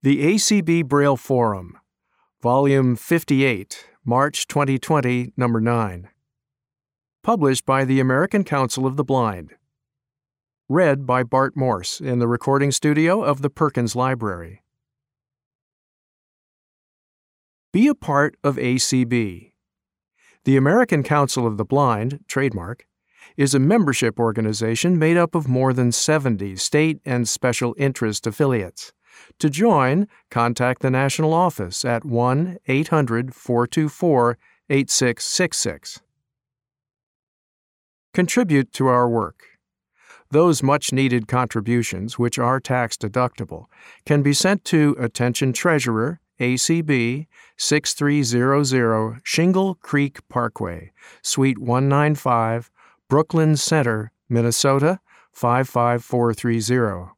The ACB Braille Forum, Volume 58, March 2020, Number 9. Published by the American Council of the Blind. Read by Bart Morse in the recording studio of the Perkins Library. Be a part of ACB. The American Council of the Blind, trademark, is a membership organization made up of more than 70 state and special interest affiliates. To join, contact the national office at 1 800 424 8666. Contribute to our work. Those much needed contributions, which are tax deductible, can be sent to Attention Treasurer, ACB 6300 Shingle Creek Parkway, Suite 195, Brooklyn Center, Minnesota 55430.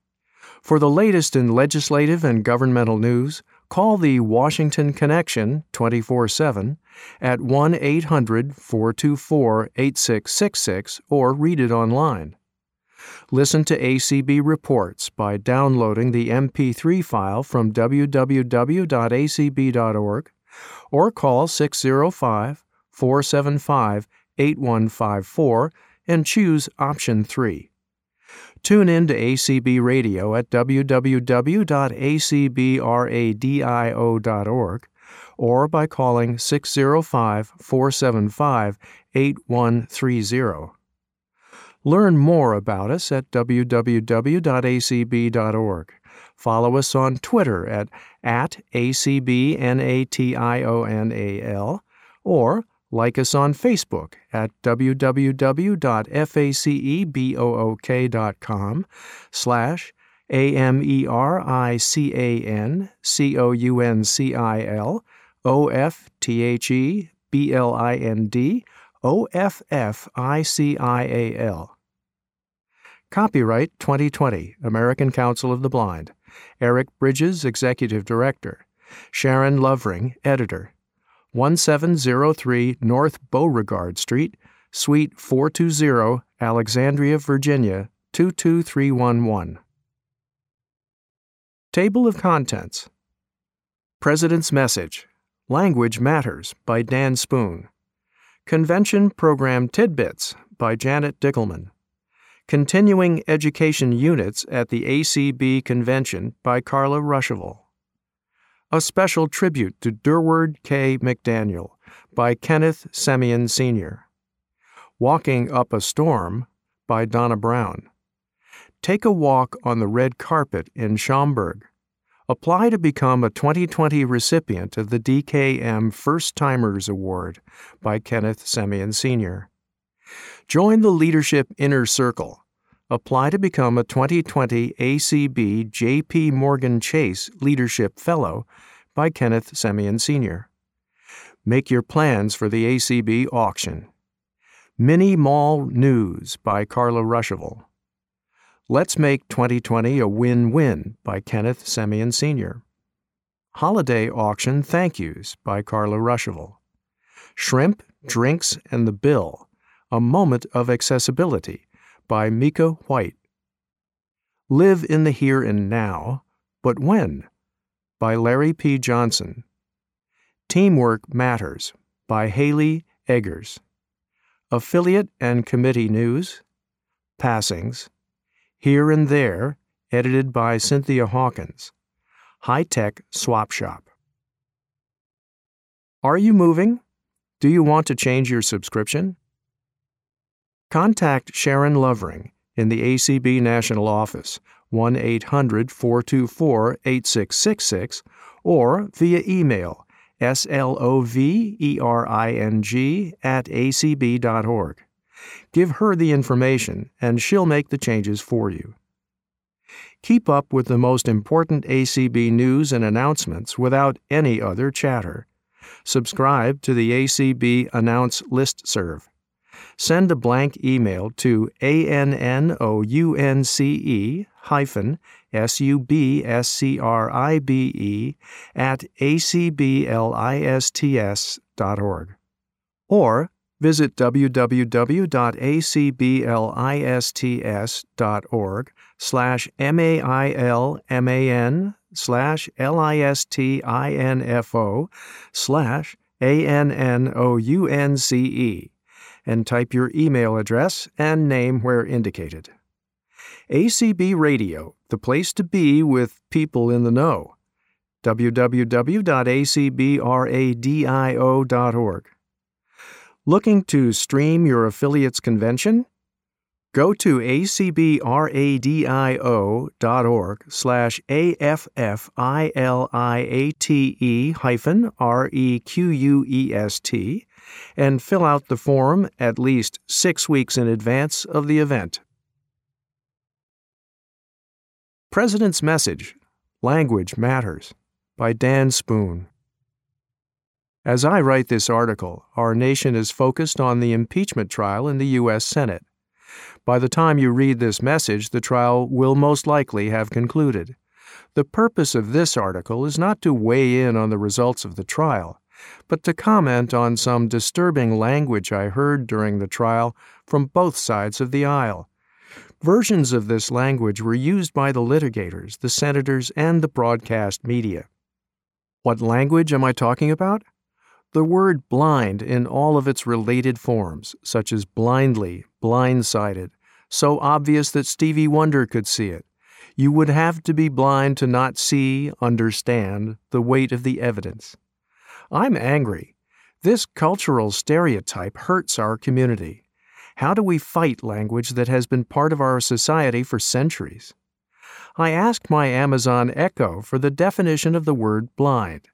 For the latest in legislative and governmental news, call the Washington Connection 24 7 at 1 800 424 8666 or read it online. Listen to ACB reports by downloading the MP3 file from www.acb.org or call 605 475 8154 and choose option 3. Tune in to ACB Radio at www.acbradio.org or by calling 605 475 8130. Learn more about us at www.acb.org. Follow us on Twitter at, at ACBNATIONAL or like us on Facebook at www.facebook.com slash A-M-E-R-I-C-A-N-C-O-U-N-C-I-L O-F-T-H-E-B-L-I-N-D O-F-F-I-C-I-A-L. Copyright 2020 American Council of the Blind. Eric Bridges, Executive Director. Sharon Lovering, Editor. 1703 North Beauregard Street, Suite 420, Alexandria, Virginia 22311. Table of Contents President's Message Language Matters by Dan Spoon. Convention Program Tidbits by Janet Dickelman. Continuing Education Units at the ACB Convention by Carla Ruschival. A Special Tribute to Durward K. McDaniel by Kenneth Semien Sr. Walking Up a Storm by Donna Brown. Take a Walk on the Red Carpet in Schaumburg. Apply to become a 2020 recipient of the DKM First Timers Award by Kenneth Semien Sr. Join the Leadership Inner Circle. Apply to become a 2020 ACB JP Morgan Chase Leadership Fellow by Kenneth Semien Sr. Make your plans for the ACB auction. Mini Mall News by Carla Ruschival. Let's Make 2020 a Win Win by Kenneth Semien Sr. Holiday Auction Thank Yous by Carla Ruschival. Shrimp, Drinks, and the Bill A Moment of Accessibility by Mika White. Live in the Here and Now, but When? by Larry P. Johnson. Teamwork Matters by Haley Eggers. Affiliate and Committee News. Passings. Here and There, edited by Cynthia Hawkins. High Tech Swap Shop. Are you moving? Do you want to change your subscription? Contact Sharon Lovering in the ACB National Office, 1 800 424 8666, or via email slovering at acb.org. Give her the information and she'll make the changes for you. Keep up with the most important ACB news and announcements without any other chatter. Subscribe to the ACB Announce List Serve. Send a blank email to anounce hyphen subscribe at acblists.org or visit www.acblists.org slash mailman slash listinfo slash announce and type your email address and name where indicated. ACB Radio, the place to be with people in the know. www.acbradio.org. Looking to stream your affiliate's convention? Go to acbradio.org slash affiliate hyphen request and fill out the form at least six weeks in advance of the event. President's Message Language Matters by Dan Spoon. As I write this article, our nation is focused on the impeachment trial in the U.S. Senate. By the time you read this message, the trial will most likely have concluded. The purpose of this article is not to weigh in on the results of the trial, but to comment on some disturbing language I heard during the trial from both sides of the aisle. Versions of this language were used by the litigators, the senators, and the broadcast media. What language am I talking about? The word blind in all of its related forms, such as blindly, blindsided, so obvious that Stevie Wonder could see it. You would have to be blind to not see, understand, the weight of the evidence. I'm angry. This cultural stereotype hurts our community. How do we fight language that has been part of our society for centuries? I asked my Amazon Echo for the definition of the word blind.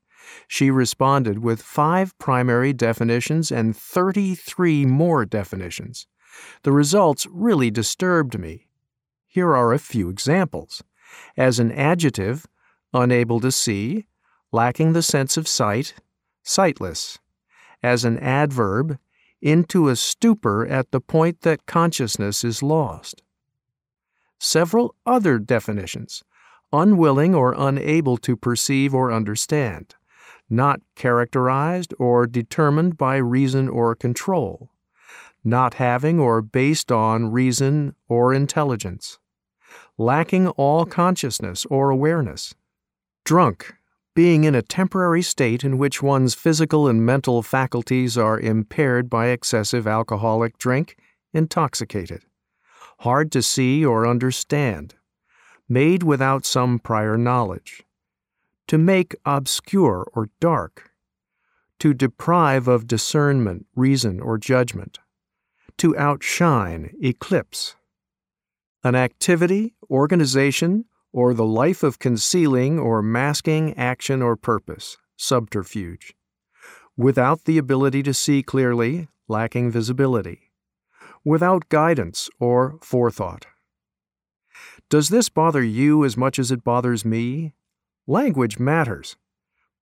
She responded with five primary definitions and 33 more definitions. The results really disturbed me. Here are a few examples. As an adjective, unable to see, lacking the sense of sight, sightless. As an adverb, into a stupor at the point that consciousness is lost. Several other definitions unwilling or unable to perceive or understand, not characterized or determined by reason or control, not having or based on reason or intelligence, lacking all consciousness or awareness, drunk, being in a temporary state in which one's physical and mental faculties are impaired by excessive alcoholic drink, intoxicated, hard to see or understand, made without some prior knowledge. To make obscure or dark, to deprive of discernment, reason, or judgment, to outshine, eclipse. An activity, organization, or the life of concealing or masking action or purpose, subterfuge, without the ability to see clearly, lacking visibility, without guidance or forethought. Does this bother you as much as it bothers me? Language matters.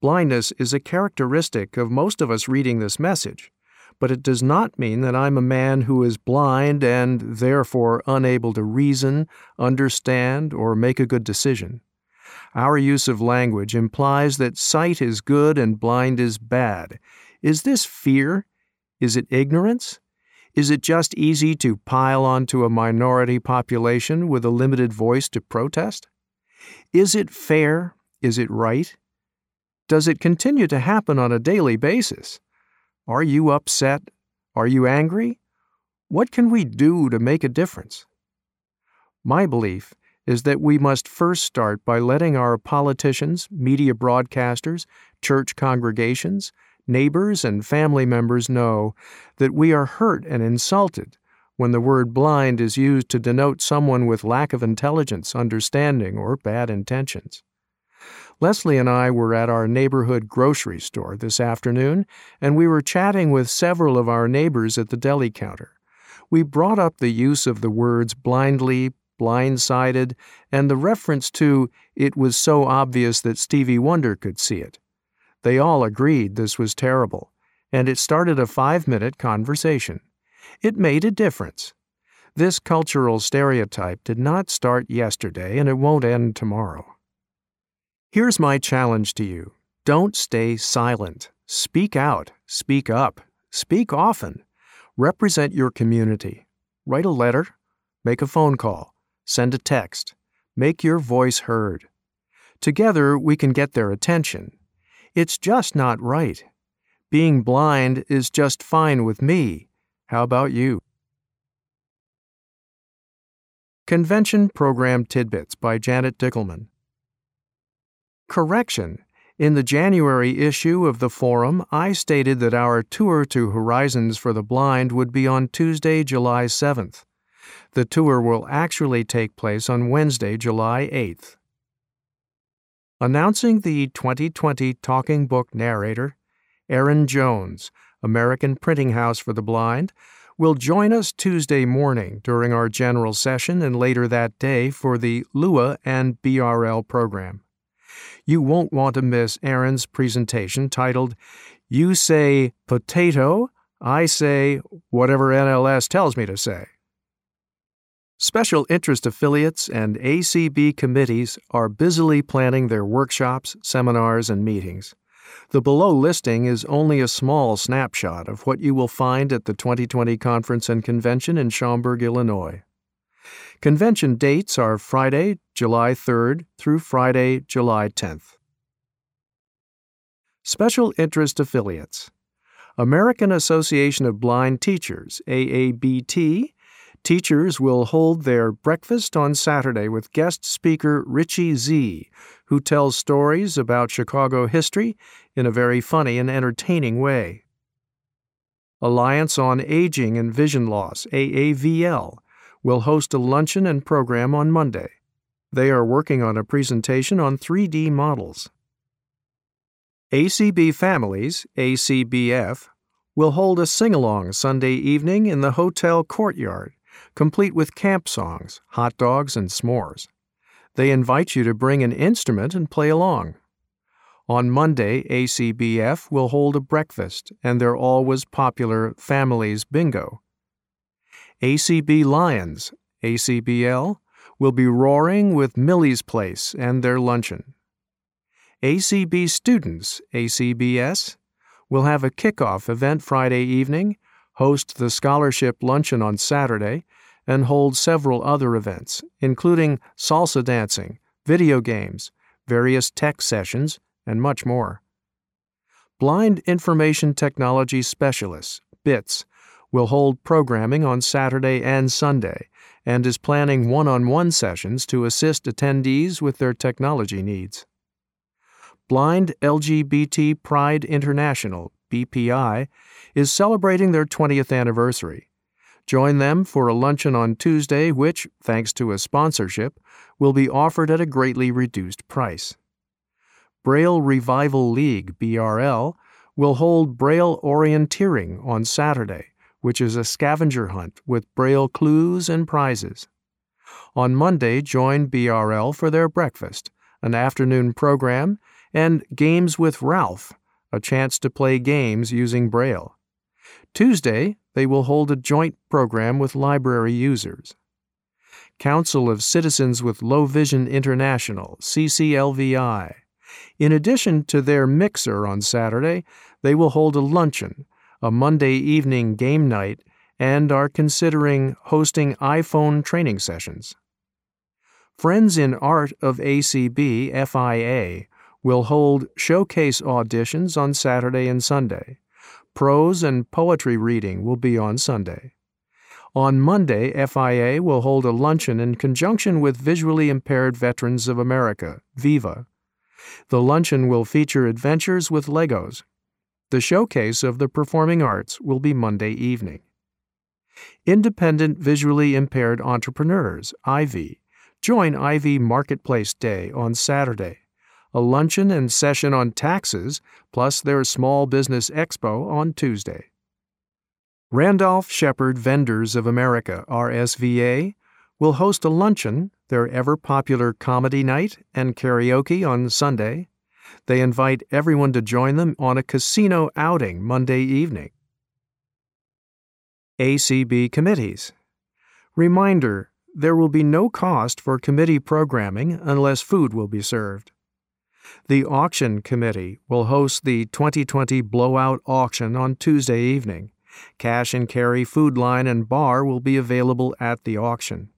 Blindness is a characteristic of most of us reading this message, but it does not mean that I'm a man who is blind and, therefore, unable to reason, understand, or make a good decision. Our use of language implies that sight is good and blind is bad. Is this fear? Is it ignorance? Is it just easy to pile onto a minority population with a limited voice to protest? Is it fair is it right? Does it continue to happen on a daily basis? Are you upset? Are you angry? What can we do to make a difference? My belief is that we must first start by letting our politicians, media broadcasters, church congregations, neighbors, and family members know that we are hurt and insulted when the word blind is used to denote someone with lack of intelligence, understanding, or bad intentions. Leslie and I were at our neighborhood grocery store this afternoon, and we were chatting with several of our neighbors at the deli counter. We brought up the use of the words blindly, blindsided, and the reference to it was so obvious that Stevie Wonder could see it. They all agreed this was terrible, and it started a five minute conversation. It made a difference. This cultural stereotype did not start yesterday, and it won't end tomorrow. Here's my challenge to you don't stay silent. Speak out, speak up, speak often. Represent your community. Write a letter, make a phone call, send a text, make your voice heard. Together, we can get their attention. It's just not right. Being blind is just fine with me. How about you? Convention Program Tidbits by Janet Dickelman. Correction. In the January issue of the Forum, I stated that our tour to Horizons for the Blind would be on Tuesday, July 7th. The tour will actually take place on Wednesday, July 8th. Announcing the 2020 Talking Book narrator, Aaron Jones, American Printing House for the Blind, will join us Tuesday morning during our general session and later that day for the LUA and BRL program. You won't want to miss Aaron's presentation titled You Say Potato, I Say Whatever NLS Tells Me to Say. Special interest affiliates and ACB committees are busily planning their workshops, seminars, and meetings. The below listing is only a small snapshot of what you will find at the 2020 Conference and Convention in Schaumburg, Illinois. Convention dates are Friday, July 3rd through Friday, July 10th. Special Interest Affiliates American Association of Blind Teachers, AABT, teachers will hold their breakfast on Saturday with guest speaker Richie Z, who tells stories about Chicago history in a very funny and entertaining way. Alliance on Aging and Vision Loss, AAVL, will host a luncheon and program on Monday. They are working on a presentation on 3D models. ACB Families, ACBF, will hold a sing along Sunday evening in the hotel courtyard, complete with camp songs, hot dogs, and s'mores. They invite you to bring an instrument and play along. On Monday, ACBF will hold a breakfast and their always popular Families Bingo. ACB Lions, ACBL, will be roaring with Millie's Place and their luncheon. ACB students, ACBS, will have a kickoff event Friday evening, host the scholarship luncheon on Saturday, and hold several other events, including salsa dancing, video games, various tech sessions, and much more. Blind Information Technology Specialists, BITS, will hold programming on Saturday and Sunday and is planning one on one sessions to assist attendees with their technology needs. Blind LGBT Pride International, BPI, is celebrating their 20th anniversary. Join them for a luncheon on Tuesday, which, thanks to a sponsorship, will be offered at a greatly reduced price. Braille Revival League, BRL, will hold Braille Orienteering on Saturday which is a scavenger hunt with Braille clues and prizes. On Monday, join BRL for their breakfast, an afternoon program, and Games with Ralph, a chance to play games using Braille. Tuesday, they will hold a joint program with library users. Council of Citizens with Low Vision International, CCLVI. In addition to their mixer on Saturday, they will hold a luncheon a Monday evening game night, and are considering hosting iPhone training sessions. Friends in Art of ACB FIA will hold showcase auditions on Saturday and Sunday. Prose and poetry reading will be on Sunday. On Monday, FIA will hold a luncheon in conjunction with Visually Impaired Veterans of America, VIVA. The luncheon will feature adventures with Legos, the showcase of the performing arts will be Monday evening. Independent Visually Impaired Entrepreneurs, IV, join IV Marketplace Day on Saturday, a luncheon and session on taxes, plus their Small Business Expo on Tuesday. Randolph Sheppard Vendors of America, RSVA, will host a luncheon, their ever popular comedy night, and karaoke on Sunday. They invite everyone to join them on a casino outing Monday evening. ACB Committees Reminder there will be no cost for committee programming unless food will be served. The Auction Committee will host the 2020 Blowout Auction on Tuesday evening. Cash and carry food line and bar will be available at the auction.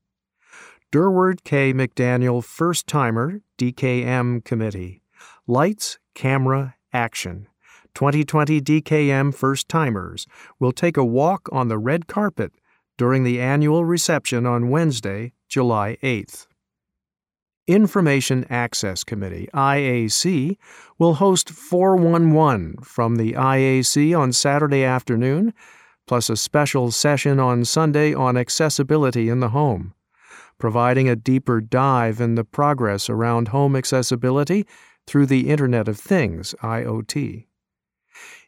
Durward K. McDaniel First Timer DKM Committee. Lights, Camera, Action. 2020 DKM First Timers will take a walk on the red carpet during the annual reception on Wednesday, July 8th. Information Access Committee, IAC, will host 411 from the IAC on Saturday afternoon, plus a special session on Sunday on accessibility in the home, providing a deeper dive in the progress around home accessibility through the Internet of Things, IoT.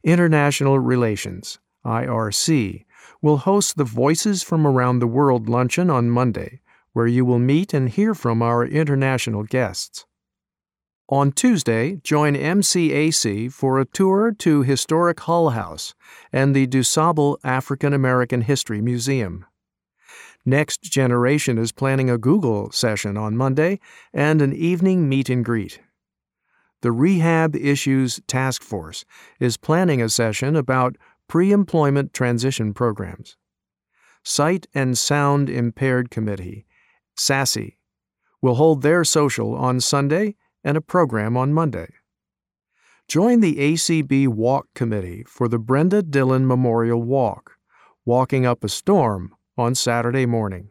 International Relations, IRC, will host the Voices from Around the World luncheon on Monday where you will meet and hear from our international guests. On Tuesday, join MCAC for a tour to historic Hull House and the DuSable African American History Museum. Next Generation is planning a Google session on Monday and an evening meet and greet. The Rehab Issues Task Force is planning a session about pre employment transition programs. Sight and Sound Impaired Committee SASSY, will hold their social on Sunday and a program on Monday. Join the ACB Walk Committee for the Brenda Dillon Memorial Walk, Walking Up a Storm on Saturday morning.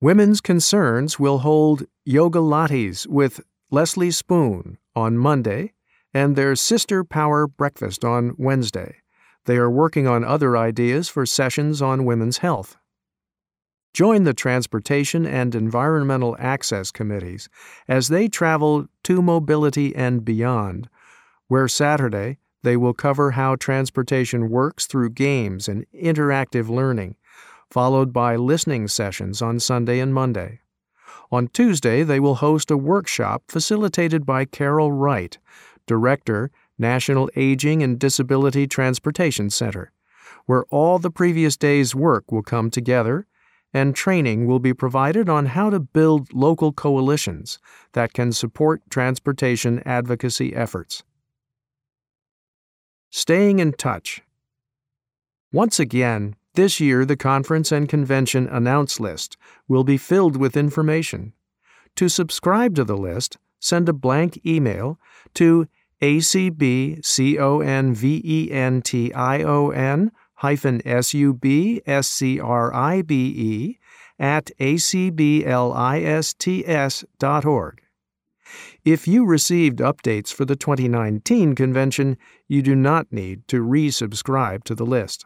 Women's Concerns will hold yoga lattes with Leslie Spoon on Monday and their Sister Power Breakfast on Wednesday. They are working on other ideas for sessions on women's health. Join the Transportation and Environmental Access Committees as they travel to mobility and beyond, where Saturday they will cover how transportation works through games and interactive learning, followed by listening sessions on Sunday and Monday. On Tuesday, they will host a workshop facilitated by Carol Wright, Director, National Aging and Disability Transportation Center, where all the previous day's work will come together and training will be provided on how to build local coalitions that can support transportation advocacy efforts. Staying in touch. Once again, this year the conference and convention announce list will be filled with information. To subscribe to the list, send a blank email to acbconvention hyphen S-U-B-S-C-R-I-B-E at acblists.org. If you received updates for the 2019 convention, you do not need to resubscribe to the list.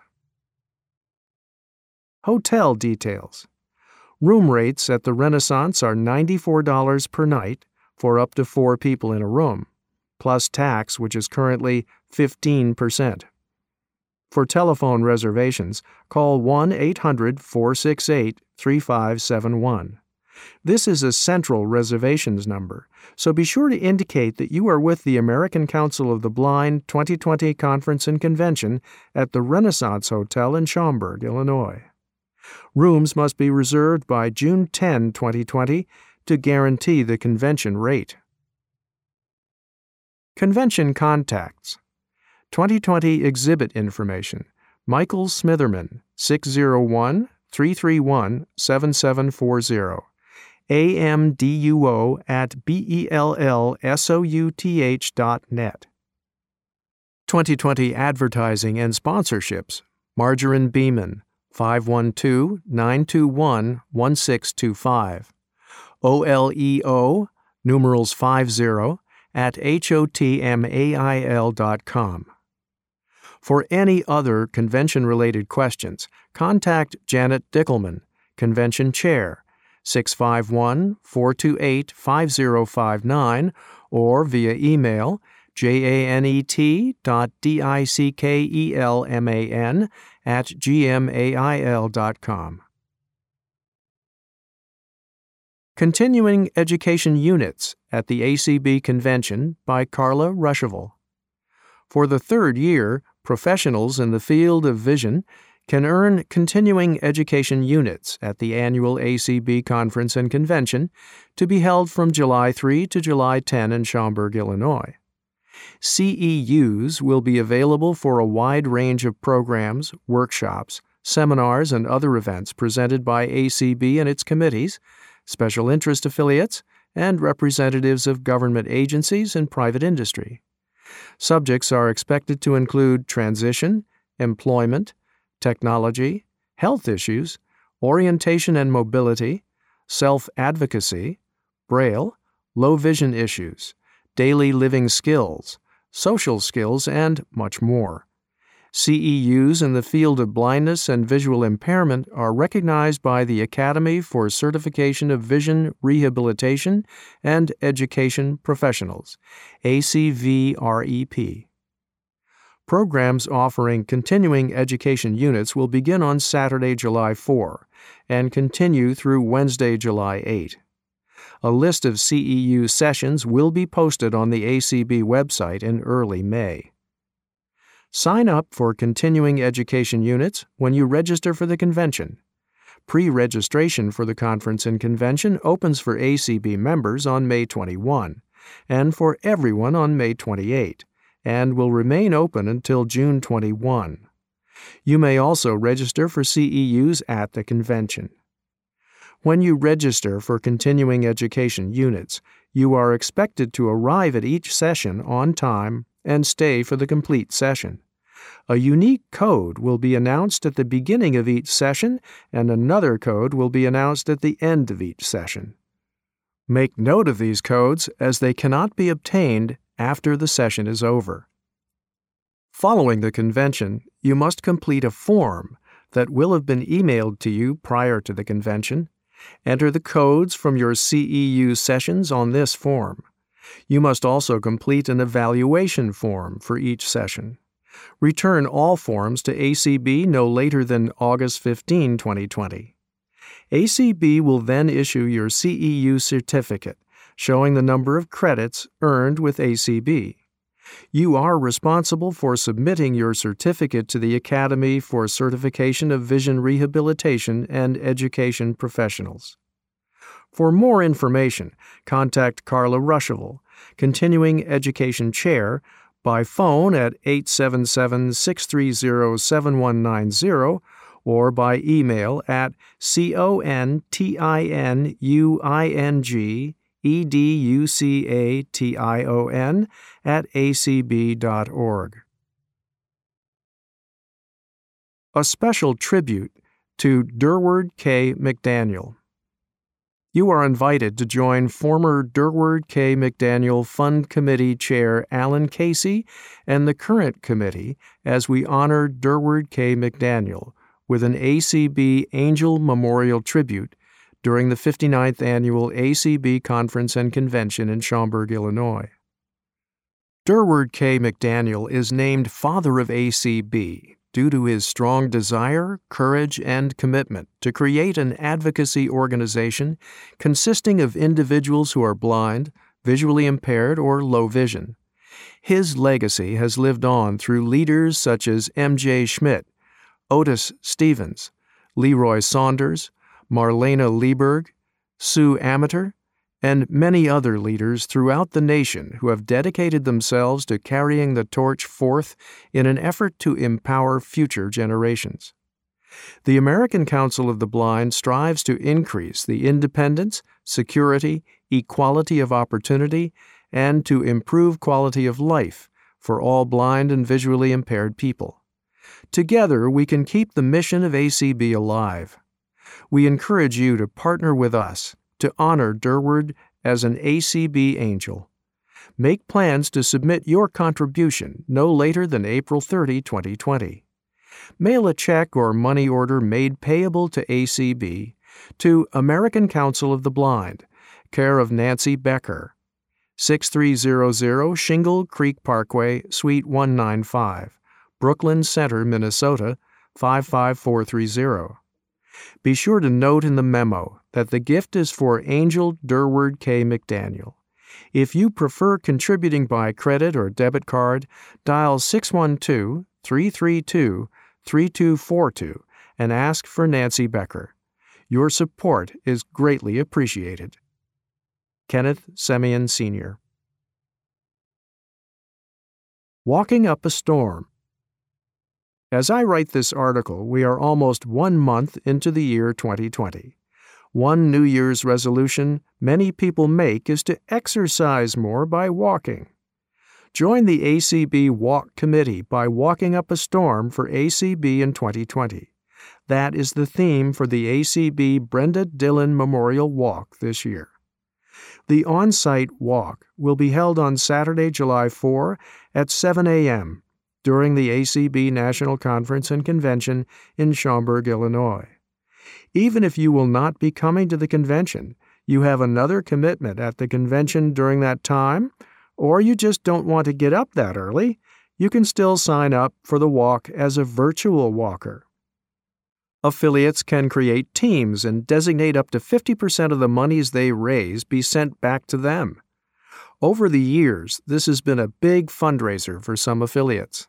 Hotel details. Room rates at the Renaissance are $94 per night for up to four people in a room, plus tax, which is currently 15%. For telephone reservations, call 1 800 468 3571. This is a central reservations number, so be sure to indicate that you are with the American Council of the Blind 2020 Conference and Convention at the Renaissance Hotel in Schaumburg, Illinois. Rooms must be reserved by June 10, 2020 to guarantee the convention rate. Convention contacts 2020 exhibit information Michael Smitherman, 601 331 7740. AMDUO at BELLSOUTH dot net. 2020 Advertising and Sponsorships Margarine Beeman, 512 921 1625. OLEO, numerals 50, at HOTMAIL.com. For any other convention related questions, contact Janet Dickelman, Convention Chair, 651 428 5059, or via email janet.dickelman at gmail.com. Continuing Education Units at the ACB Convention by Carla Ruschival. For the third year, professionals in the field of vision can earn continuing education units at the annual ACB Conference and Convention to be held from July 3 to July 10 in Schaumburg, Illinois. CEUs will be available for a wide range of programs, workshops, seminars, and other events presented by ACB and its committees special interest affiliates, and representatives of government agencies and private industry. Subjects are expected to include transition, employment, technology, health issues, orientation and mobility, self advocacy, braille, low vision issues, daily living skills, social skills, and much more. CEUs in the field of blindness and visual impairment are recognized by the Academy for Certification of Vision Rehabilitation and Education Professionals, ACVREP. Programs offering continuing education units will begin on Saturday, July 4 and continue through Wednesday, July 8. A list of CEU sessions will be posted on the ACB website in early May. Sign up for continuing education units when you register for the convention. Pre registration for the conference and convention opens for ACB members on May 21 and for everyone on May 28 and will remain open until June 21. You may also register for CEUs at the convention. When you register for continuing education units, you are expected to arrive at each session on time and stay for the complete session. A unique code will be announced at the beginning of each session, and another code will be announced at the end of each session. Make note of these codes as they cannot be obtained after the session is over. Following the convention, you must complete a form that will have been emailed to you prior to the convention. Enter the codes from your CEU sessions on this form. You must also complete an evaluation form for each session. Return all forms to ACB no later than August 15, 2020. ACB will then issue your CEU certificate showing the number of credits earned with ACB. You are responsible for submitting your certificate to the Academy for Certification of Vision Rehabilitation and Education Professionals. For more information, contact Carla Ruschival, Continuing Education Chair, by phone at 877 630 7190 or by email at continUing education at acb.org. A special tribute to Durward K. McDaniel. You are invited to join former Durward K. McDaniel Fund Committee Chair Alan Casey and the current committee as we honor Durward K. McDaniel with an ACB Angel Memorial Tribute during the 59th Annual ACB Conference and Convention in Schaumburg, Illinois. Durward K. McDaniel is named Father of ACB due to his strong desire, courage, and commitment to create an advocacy organization consisting of individuals who are blind, visually impaired, or low vision. His legacy has lived on through leaders such as M.J. Schmidt, Otis Stevens, Leroy Saunders, Marlaina Lieberg, Sue Ammeter, and many other leaders throughout the nation who have dedicated themselves to carrying the torch forth in an effort to empower future generations. The American Council of the Blind strives to increase the independence, security, equality of opportunity, and to improve quality of life for all blind and visually impaired people. Together, we can keep the mission of ACB alive. We encourage you to partner with us to honor Durward as an ACB angel. Make plans to submit your contribution no later than April 30, 2020. Mail a check or money order made payable to ACB to American Council of the Blind, care of Nancy Becker, 6300 Shingle Creek Parkway, Suite 195, Brooklyn Center, Minnesota 55430. Be sure to note in the memo that the gift is for Angel Durward K. McDaniel. If you prefer contributing by credit or debit card, dial 612 332 3242 and ask for Nancy Becker. Your support is greatly appreciated. Kenneth Semien Sr. Walking Up a Storm. As I write this article, we are almost one month into the year 2020. One New Year's resolution many people make is to exercise more by walking. Join the ACB Walk Committee by walking up a storm for ACB in 2020. That is the theme for the ACB Brenda Dillon Memorial Walk this year. The on site walk will be held on Saturday, July 4 at 7 a.m. during the ACB National Conference and Convention in Schaumburg, Illinois. Even if you will not be coming to the convention, you have another commitment at the convention during that time, or you just don't want to get up that early, you can still sign up for the walk as a virtual walker. Affiliates can create teams and designate up to 50% of the monies they raise be sent back to them. Over the years, this has been a big fundraiser for some affiliates.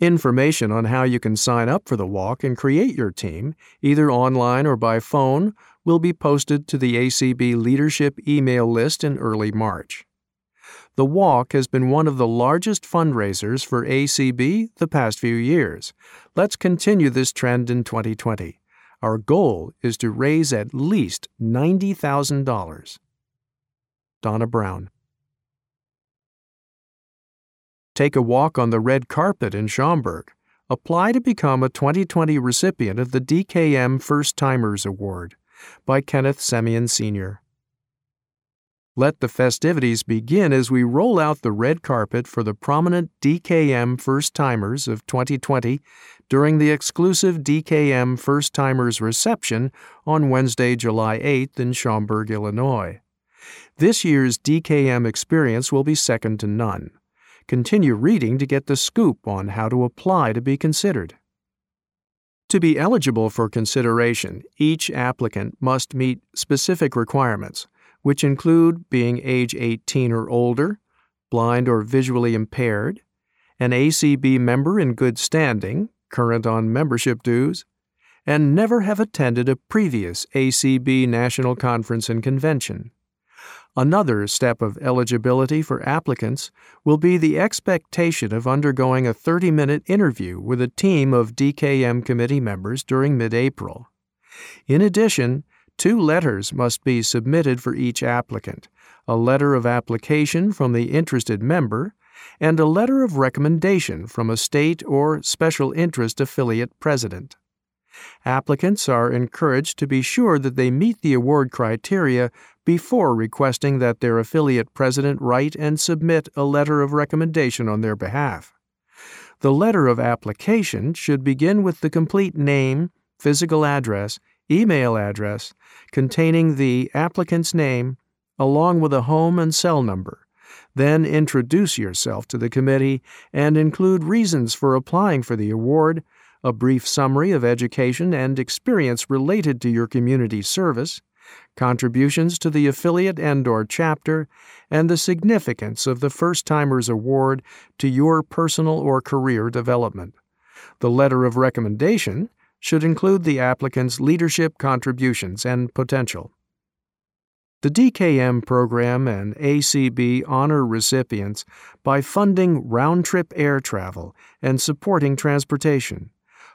Information on how you can sign up for the walk and create your team, either online or by phone, will be posted to the ACB Leadership email list in early March. The walk has been one of the largest fundraisers for ACB the past few years. Let's continue this trend in 2020. Our goal is to raise at least $90,000. Donna Brown. Take a walk on the red carpet in Schaumburg. Apply to become a 2020 recipient of the DKM First Timers Award by Kenneth Semien Sr. Let the festivities begin as we roll out the red carpet for the prominent DKM First Timers of 2020 during the exclusive DKM First Timers reception on Wednesday, July 8th in Schaumburg, Illinois. This year's DKM experience will be second to none. Continue reading to get the scoop on how to apply to be considered. To be eligible for consideration, each applicant must meet specific requirements which include being age 18 or older, blind or visually impaired, an ACB member in good standing, current on membership dues, and never have attended a previous ACB National Conference and Convention. Another step of eligibility for applicants will be the expectation of undergoing a 30 minute interview with a team of DKM committee members during mid April. In addition, Two letters must be submitted for each applicant a letter of application from the interested member and a letter of recommendation from a state or special interest affiliate president. Applicants are encouraged to be sure that they meet the award criteria before requesting that their affiliate president write and submit a letter of recommendation on their behalf. The letter of application should begin with the complete name, physical address, email address containing the applicant's name along with a home and cell number. Then introduce yourself to the committee and include reasons for applying for the award, a brief summary of education and experience related to your community service, contributions to the affiliate and or chapter, and the significance of the First Timers Award to your personal or career development. The letter of recommendation should include the applicant's leadership contributions and potential. The DKM program and ACB honor recipients by funding round trip air travel and supporting transportation,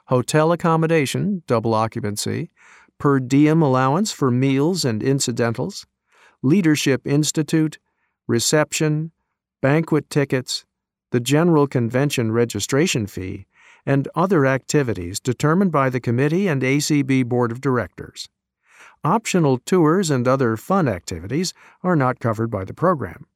hotel accommodation, double occupancy, per diem allowance for meals and incidentals, Leadership Institute, reception, banquet tickets, the General Convention registration fee, and other activities determined by the committee and ACB Board of Directors. Optional tours and other fun activities are not covered by the program.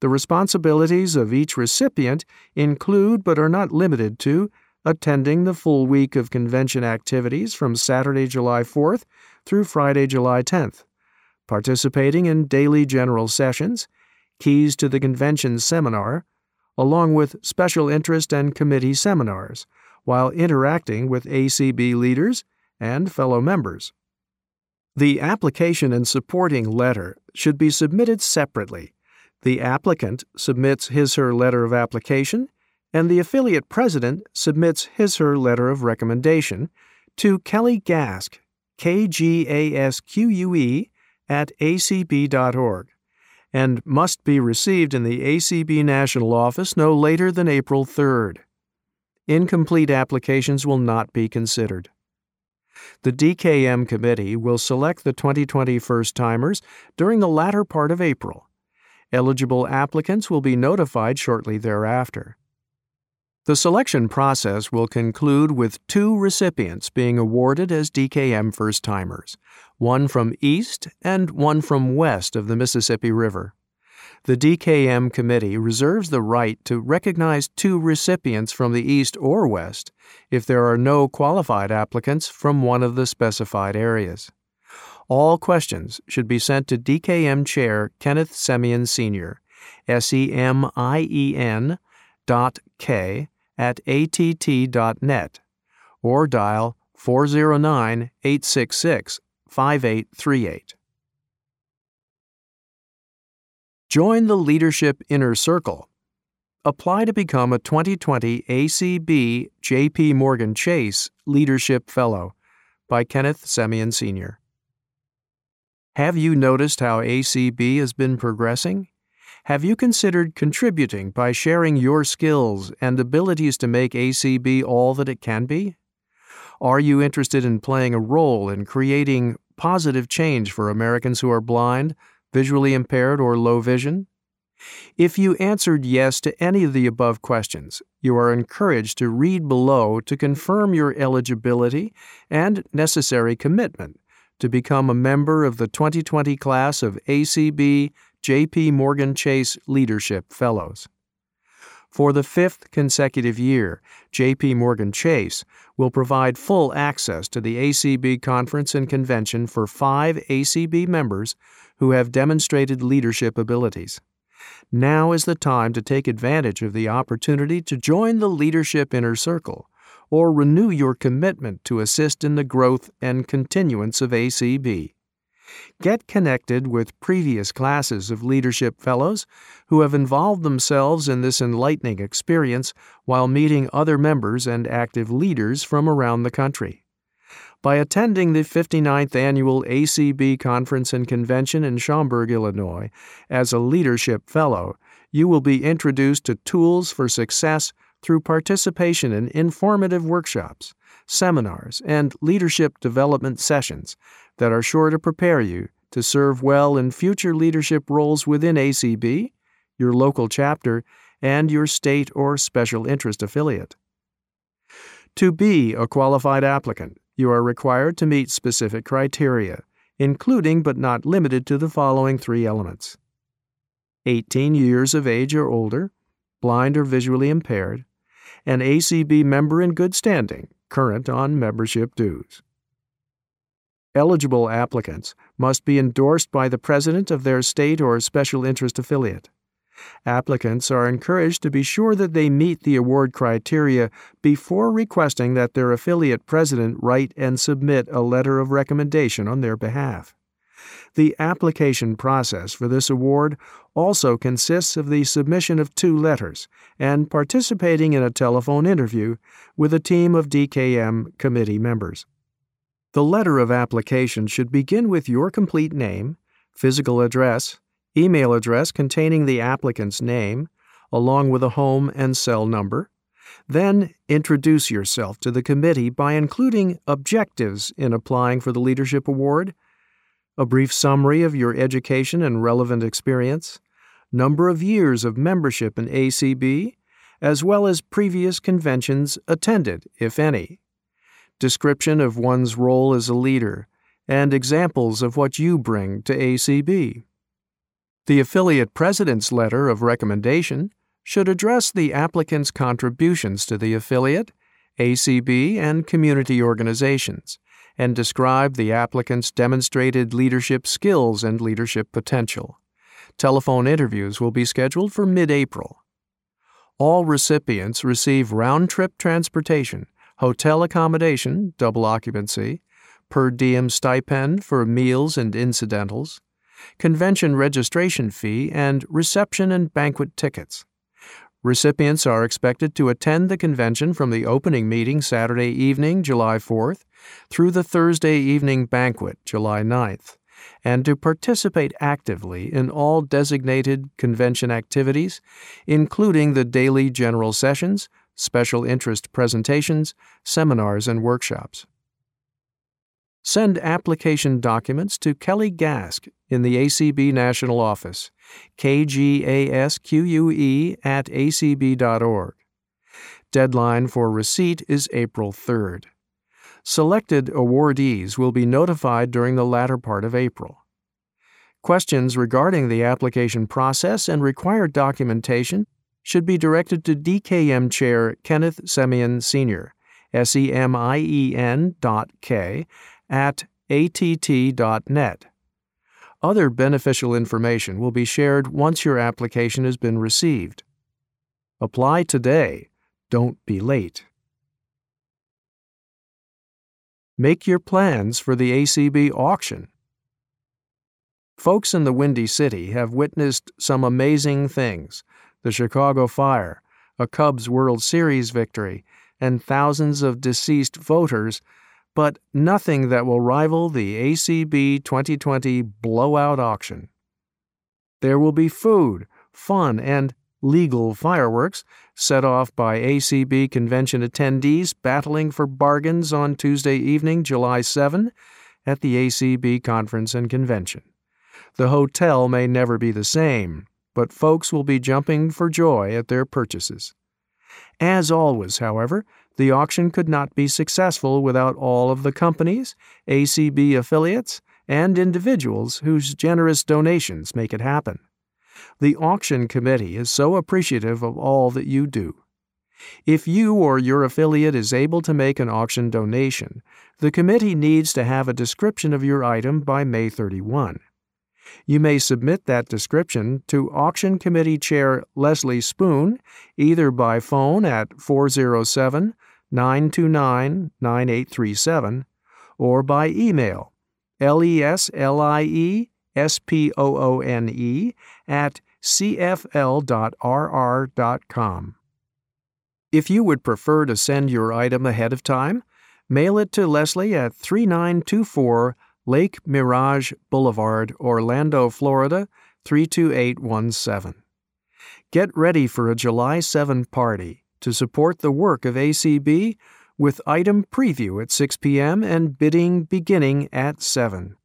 The responsibilities of each recipient include but are not limited to attending the full week of convention activities from Saturday, July 4th through Friday, July 10th, participating in daily general sessions, keys to the convention seminar, along with special interest and committee seminars, while interacting with ACB leaders and fellow members. The application and supporting letter should be submitted separately. The applicant submits his/her letter of application, and the affiliate president submits his/her letter of recommendation to Kelly Gasque, K G A S Q U E, at acb.org, and must be received in the ACB National Office no later than April 3rd. Incomplete applications will not be considered. The DKM committee will select the 2020 first timers during the latter part of April. Eligible applicants will be notified shortly thereafter. The selection process will conclude with two recipients being awarded as DKM first timers, one from east and one from west of the Mississippi River. The DKM committee reserves the right to recognize two recipients from the East or West if there are no qualified applicants from one of the specified areas. All questions should be sent to DKM Chair Kenneth Semien Sr., S E M I E N dot K at att.net or dial 409 866 5838. Join the Leadership Inner Circle. Apply to become a 2020 ACB JP Morgan Chase Leadership Fellow by Kenneth Semien Sr. Have you noticed how ACB has been progressing? Have you considered contributing by sharing your skills and abilities to make ACB all that it can be? Are you interested in playing a role in creating positive change for Americans who are blind, visually impaired, or low vision? If you answered yes to any of the above questions, you are encouraged to read below to confirm your eligibility and necessary commitment to become a member of the 2020 class of ACB JP Morgan Chase Leadership Fellows. For the fifth consecutive year, JP Morgan Chase will provide full access to the ACB conference and convention for five ACB members who have demonstrated leadership abilities. Now is the time to take advantage of the opportunity to join the Leadership Inner Circle or renew your commitment to assist in the growth and continuance of ACB. Get connected with previous classes of leadership fellows who have involved themselves in this enlightening experience while meeting other members and active leaders from around the country. By attending the 59th Annual ACB Conference and Convention in Schaumburg, Illinois, as a Leadership Fellow, you will be introduced to tools for success through participation in informative workshops, seminars, and leadership development sessions that are sure to prepare you to serve well in future leadership roles within ACB, your local chapter, and your state or special interest affiliate. To be a qualified applicant, you are required to meet specific criteria, including but not limited to the following three elements 18 years of age or older, blind or visually impaired, an ACB member in good standing, current on membership dues. Eligible applicants must be endorsed by the president of their state or special interest affiliate. Applicants are encouraged to be sure that they meet the award criteria before requesting that their affiliate president write and submit a letter of recommendation on their behalf. The application process for this award also consists of the submission of two letters and participating in a telephone interview with a team of DKM committee members. The letter of application should begin with your complete name, physical address, email address containing the applicant's name, along with a home and cell number. Then introduce yourself to the committee by including objectives in applying for the Leadership Award, a brief summary of your education and relevant experience, number of years of membership in ACB, as well as previous conventions attended, if any, description of one's role as a leader, and examples of what you bring to ACB. The affiliate president's letter of recommendation should address the applicant's contributions to the affiliate, ACB, and community organizations, and describe the applicant's demonstrated leadership skills and leadership potential. Telephone interviews will be scheduled for mid April. All recipients receive round trip transportation hotel accommodation, double occupancy, per diem stipend for meals and incidentals, convention registration fee, and reception and banquet tickets. Recipients are expected to attend the convention from the opening meeting Saturday evening, July 4th, through the Thursday evening banquet, July 9th, and to participate actively in all designated convention activities, including the daily general sessions, special interest presentations, seminars, and workshops. Send application documents to Kelly Gasque in the ACB National Office, kgasque at acb.org. Deadline for receipt is April 3rd. Selected awardees will be notified during the latter part of April. Questions regarding the application process and required documentation should be directed to DKM Chair Kenneth Semien Sr., S E M I E N dot K, at att.net. Other beneficial information will be shared once your application has been received. Apply today. Don't be late. Make your plans for the ACB auction. Folks in the Windy City have witnessed some amazing things the Chicago fire, a Cubs World Series victory, and thousands of deceased voters but nothing that will rival the ACB 2020 blowout auction. There will be food, fun, and legal fireworks set off by ACB convention attendees battling for bargains on Tuesday evening, July 7, at the ACB conference and convention. The hotel may never be the same, but folks will be jumping for joy at their purchases. As always, however, the auction could not be successful without all of the companies, ACB affiliates, and individuals whose generous donations make it happen. The auction committee is so appreciative of all that you do. If you or your affiliate is able to make an auction donation, the committee needs to have a description of your item by May 31. You may submit that description to Auction Committee Chair Leslie Spoon either by phone at 407 929 9837 or by email leslie at cfl.rr.com. If you would prefer to send your item ahead of time, mail it to Leslie at 3924 Lake Mirage Boulevard, Orlando, Florida 32817. Get ready for a July 7 party to support the work of ACB with item preview at 6 p.m. and bidding beginning at 7.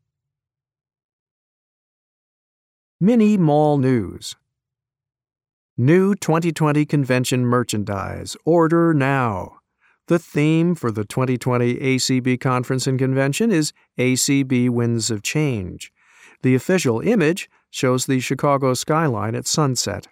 Mini Mall News New 2020 Convention Merchandise. Order now. The theme for the 2020 ACB Conference and Convention is ACB Winds of Change. The official image shows the Chicago skyline at sunset.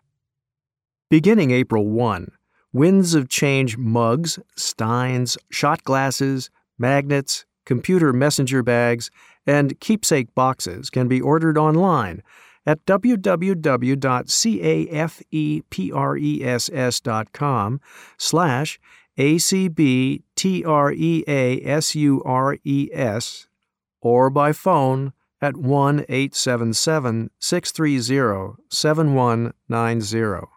Beginning April 1, Winds of Change mugs, steins, shot glasses, magnets, computer messenger bags, and keepsake boxes can be ordered online at www.cafepress.com slash ACBTREASURES or by phone at 1 877 630 7190.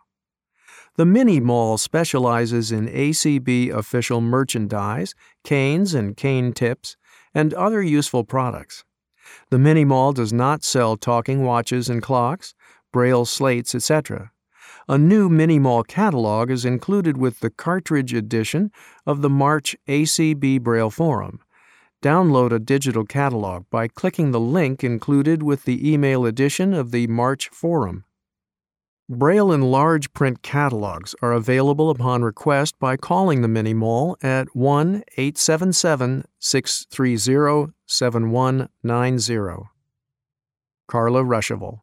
The Mini Mall specializes in ACB official merchandise, canes and cane tips, and other useful products. The Mini Mall does not sell talking watches and clocks, braille slates, etc. A new Mini Mall catalog is included with the cartridge edition of the March ACB Braille Forum. Download a digital catalog by clicking the link included with the email edition of the March Forum. Braille and large print catalogs are available upon request by calling the Mini Mall at 1 877 630 7190. Carla Ruschival.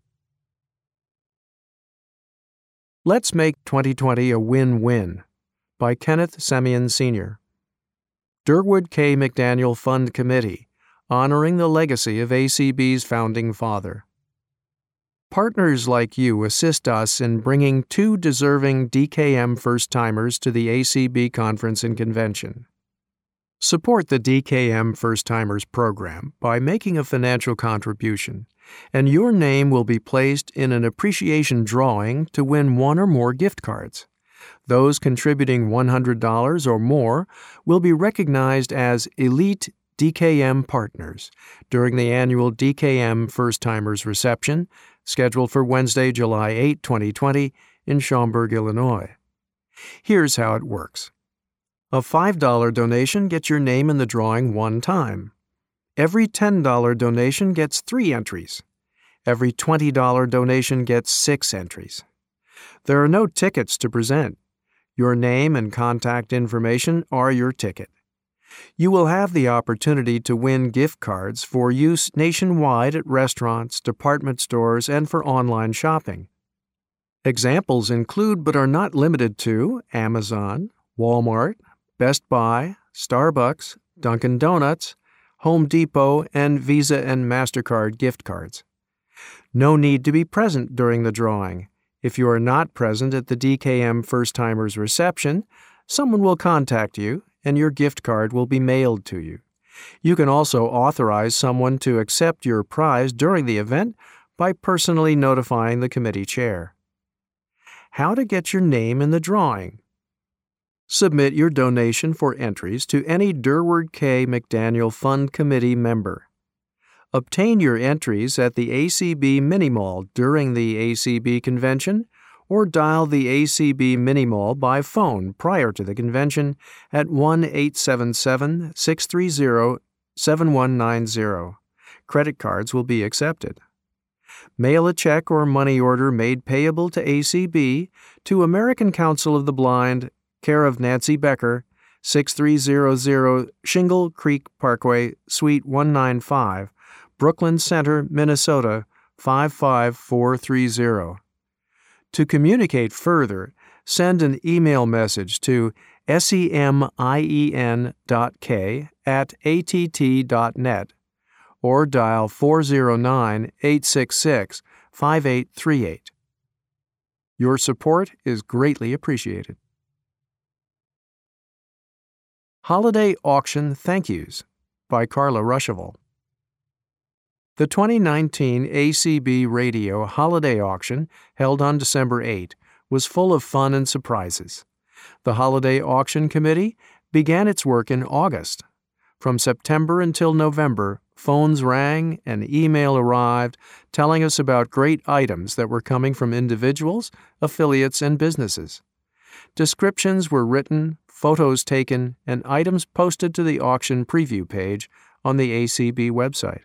Let's Make 2020 a Win Win by Kenneth Semien Sr. Durward K. McDaniel Fund Committee, honoring the legacy of ACB's founding father. Partners like you assist us in bringing two deserving DKM first timers to the ACB conference and convention. Support the DKM First Timers program by making a financial contribution, and your name will be placed in an appreciation drawing to win one or more gift cards. Those contributing $100 or more will be recognized as Elite DKM Partners during the annual DKM First Timers reception scheduled for Wednesday, July 8, 2020, in Schaumburg, Illinois. Here's how it works. A $5 donation gets your name in the drawing one time. Every $10 donation gets three entries. Every $20 donation gets six entries. There are no tickets to present. Your name and contact information are your ticket. You will have the opportunity to win gift cards for use nationwide at restaurants, department stores, and for online shopping. Examples include but are not limited to Amazon, Walmart, Best Buy, Starbucks, Dunkin' Donuts, Home Depot, and Visa and MasterCard gift cards. No need to be present during the drawing. If you are not present at the DKM First Timers reception, someone will contact you and your gift card will be mailed to you. You can also authorize someone to accept your prize during the event by personally notifying the committee chair. How to get your name in the drawing. Submit your donation for entries to any Durward K. McDaniel Fund Committee member. Obtain your entries at the ACB Mini Mall during the ACB convention or dial the ACB Mini Mall by phone prior to the convention at 1 877 630 7190. Credit cards will be accepted. Mail a check or money order made payable to ACB to American Council of the Blind, care of Nancy Becker, 6300 Shingle Creek Parkway, Suite 195, Brooklyn Center, Minnesota 55430. To communicate further, send an email message to semien.k at att.net or dial 409 866 5838. Your support is greatly appreciated. Holiday Auction Thank Yous by Carla Ruschival. The 2019 ACB Radio Holiday Auction, held on December 8, was full of fun and surprises. The Holiday Auction Committee began its work in August. From September until November, phones rang and email arrived telling us about great items that were coming from individuals, affiliates, and businesses. Descriptions were written, photos taken, and items posted to the auction preview page on the ACB website.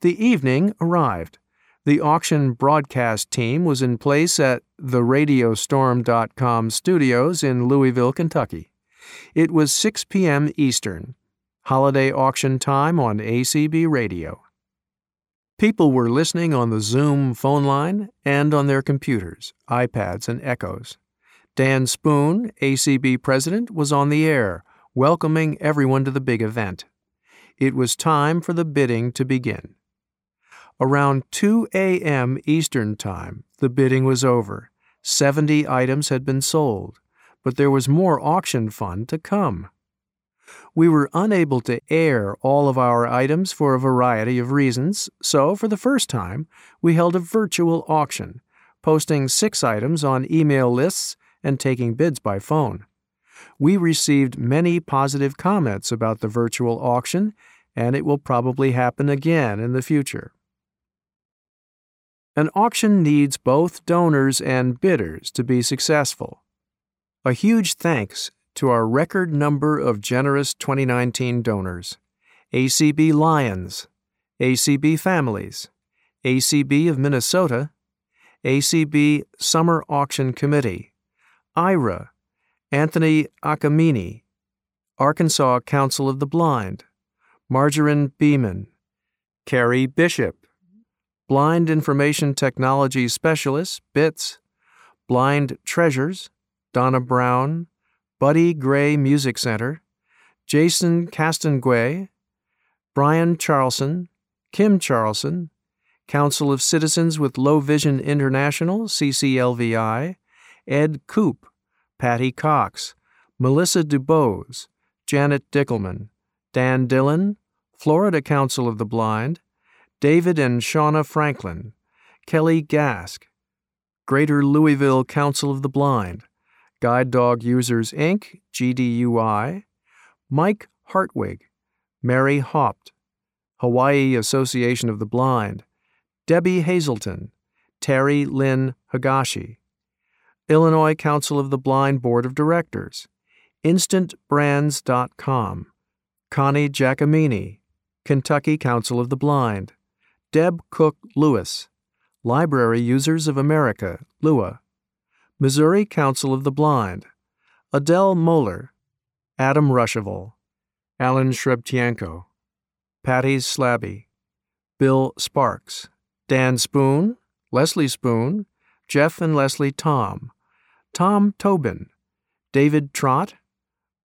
The evening arrived. The auction broadcast team was in place at theradiostorm.com studios in Louisville, Kentucky. It was 6 p.m. Eastern, holiday auction time on ACB Radio. People were listening on the Zoom phone line and on their computers, iPads, and Echoes. Dan Spoon, ACB president, was on the air, welcoming everyone to the big event. It was time for the bidding to begin. Around 2 a.m. Eastern Time, the bidding was over. 70 items had been sold, but there was more auction fun to come. We were unable to air all of our items for a variety of reasons, so for the first time, we held a virtual auction, posting six items on email lists and taking bids by phone. We received many positive comments about the virtual auction, and it will probably happen again in the future. An auction needs both donors and bidders to be successful. A huge thanks to our record number of generous 2019 donors ACB Lions, ACB Families, ACB of Minnesota, ACB Summer Auction Committee, Aira, Anthony Akamini, Arkansas Council of the Blind, Margarine Beeman, Carrie Bishop, Blind Information Technology Specialist, BITS, Blind Treasures, Donna Brown, Buddy Gray Music Center, Jason Castonguay, Brian Charlson, Kim Charlson, Council of Citizens with Low Vision International, CCLVI, Ed Coop, Patty Cox, Melissa DuBose, Janet Dickelman, Dan Dillon, Florida Council of the Blind, David and Shauna Franklin, Kelly Gasque, Greater Louisville Council of the Blind, Guide Dog Users Inc., GDUI, Mike Hartwig, Mary Haupt, Hawaii Association of the Blind, Debbie Hazelton, Terry Lynn Higashi, Illinois Council of the Blind Board of Directors, InstantBrands.com, Connie Giacomini, Kentucky Council of the Blind, Deb Cook Lewis, Library Users of America, LUA, Missouri Council of the Blind, Adele Moeller, Adam Ruschival, Alan Shrebtienko, Patty Slabby, Bill Sparks, Dan Spoon, Leslie Spoon, Jeff and Leslie Tom, Tom Tobin, David Trott,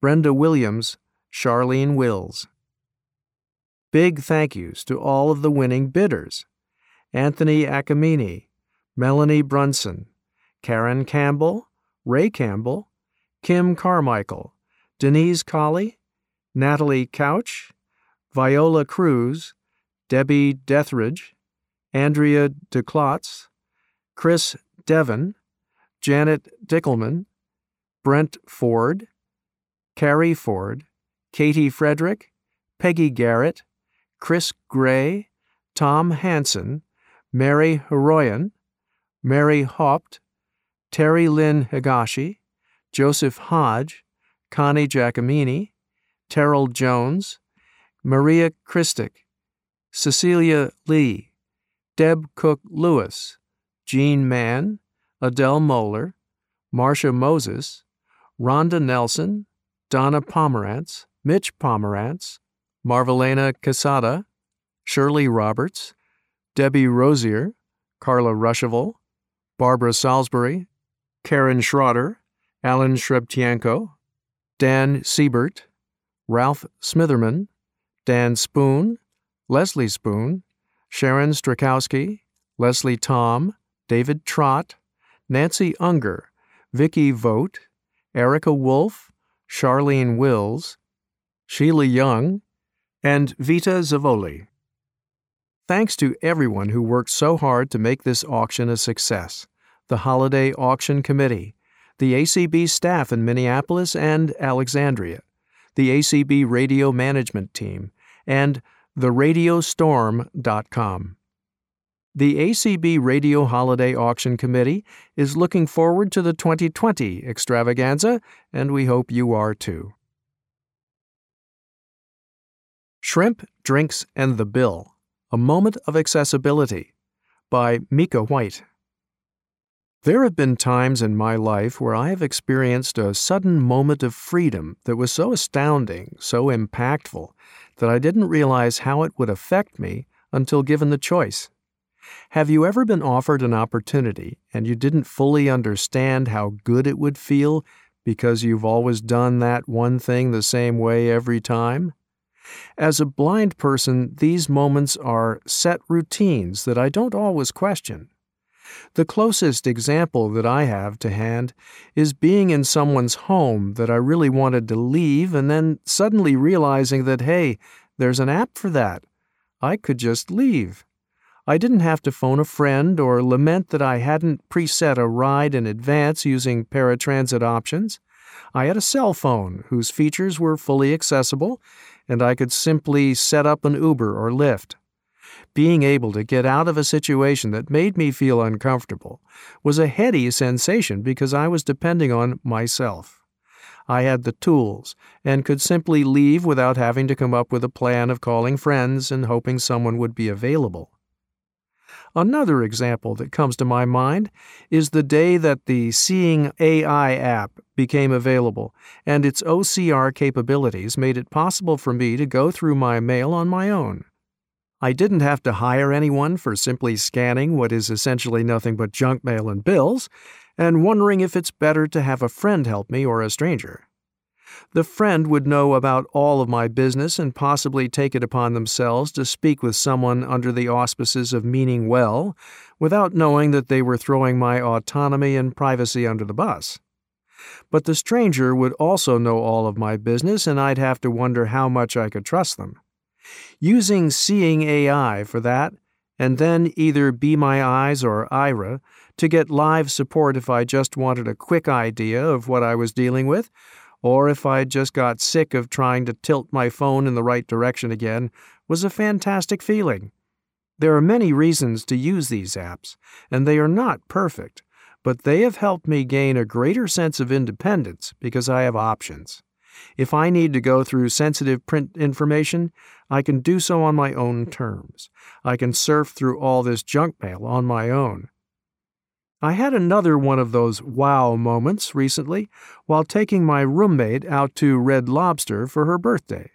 Brenda Williams, Charlene Wills. Big thank yous to all of the winning bidders Anthony Akamini, Melanie Brunson, Karen Campbell, Ray Campbell, Kim Carmichael, Denise Colley, Natalie Couch, Viola Cruz, Debbie Dethridge, Andrea DeClotz, Chris Devon, Janet Dickelman, Brent Ford, Carrie Ford, Katie Frederick, Peggy Garrett, Chris Gray, Tom Hanson, Mary Heroyan, Mary Haupt, Terry Lynn Higashi, Joseph Hodge, Connie Giacomini, Terrell Jones, Maria Christic, Cecilia Lee, Deb Cook Lewis, Jean Mann, Adele Moeller, Marcia Moses, Rhonda Nelson, Donna Pomerantz, Mitch Pomerantz, Marvelena Casada, Shirley Roberts, Debbie Rosier, Carla Ruschival, Barbara Salisbury, Karen Schroeder, Alan Shrebtienko, Dan Siebert, Ralph Smitherman, Dan Spoon, Leslie Spoon, Sharon Strzalkowski, Leslie Tom, David Trott, Nancy Unger, Vicky Vogt, Erica Wolf, Charlene Wills, Sheila Young, and Vita Zavoli. Thanks to everyone who worked so hard to make this auction a success the Holiday Auction Committee, the ACB staff in Minneapolis and Alexandria, the ACB Radio Management Team, and theradiostorm.com. The ACB Radio Holiday Auction Committee is looking forward to the 2020 extravaganza, and we hope you are too. Shrimp, Drinks, and the Bill A Moment of Accessibility by Mika White. There have been times in my life where I have experienced a sudden moment of freedom that was so astounding, so impactful, that I didn't realize how it would affect me until given the choice. Have you ever been offered an opportunity and you didn't fully understand how good it would feel because you've always done that one thing the same way every time? As a blind person, these moments are set routines that I don't always question. The closest example that I have to hand is being in someone's home that I really wanted to leave and then suddenly realizing that, hey, there's an app for that. I could just leave. I didn't have to phone a friend or lament that I hadn't preset a ride in advance using paratransit options. I had a cell phone whose features were fully accessible, and I could simply set up an Uber or Lyft. Being able to get out of a situation that made me feel uncomfortable was a heady sensation because I was depending on myself. I had the tools and could simply leave without having to come up with a plan of calling friends and hoping someone would be available. Another example that comes to my mind is the day that the Seeing AI app became available, and its OCR capabilities made it possible for me to go through my mail on my own. I didn't have to hire anyone for simply scanning what is essentially nothing but junk mail and bills, and wondering if it's better to have a friend help me or a stranger. The friend would know about all of my business and possibly take it upon themselves to speak with someone under the auspices of meaning well, without knowing that they were throwing my autonomy and privacy under the bus. But the stranger would also know all of my business, and I'd have to wonder how much I could trust them. Using Seeing AI for that, and then either Be My Eyes or Aira to get live support if I just wanted a quick idea of what I was dealing with, or if I just got sick of trying to tilt my phone in the right direction again, was a fantastic feeling. There are many reasons to use these apps, and they are not perfect, but they have helped me gain a greater sense of independence because I have options. If I need to go through sensitive print information, I can do so on my own terms. I can surf through all this junk mail on my own. I had another one of those wow moments recently while taking my roommate out to Red Lobster for her birthday.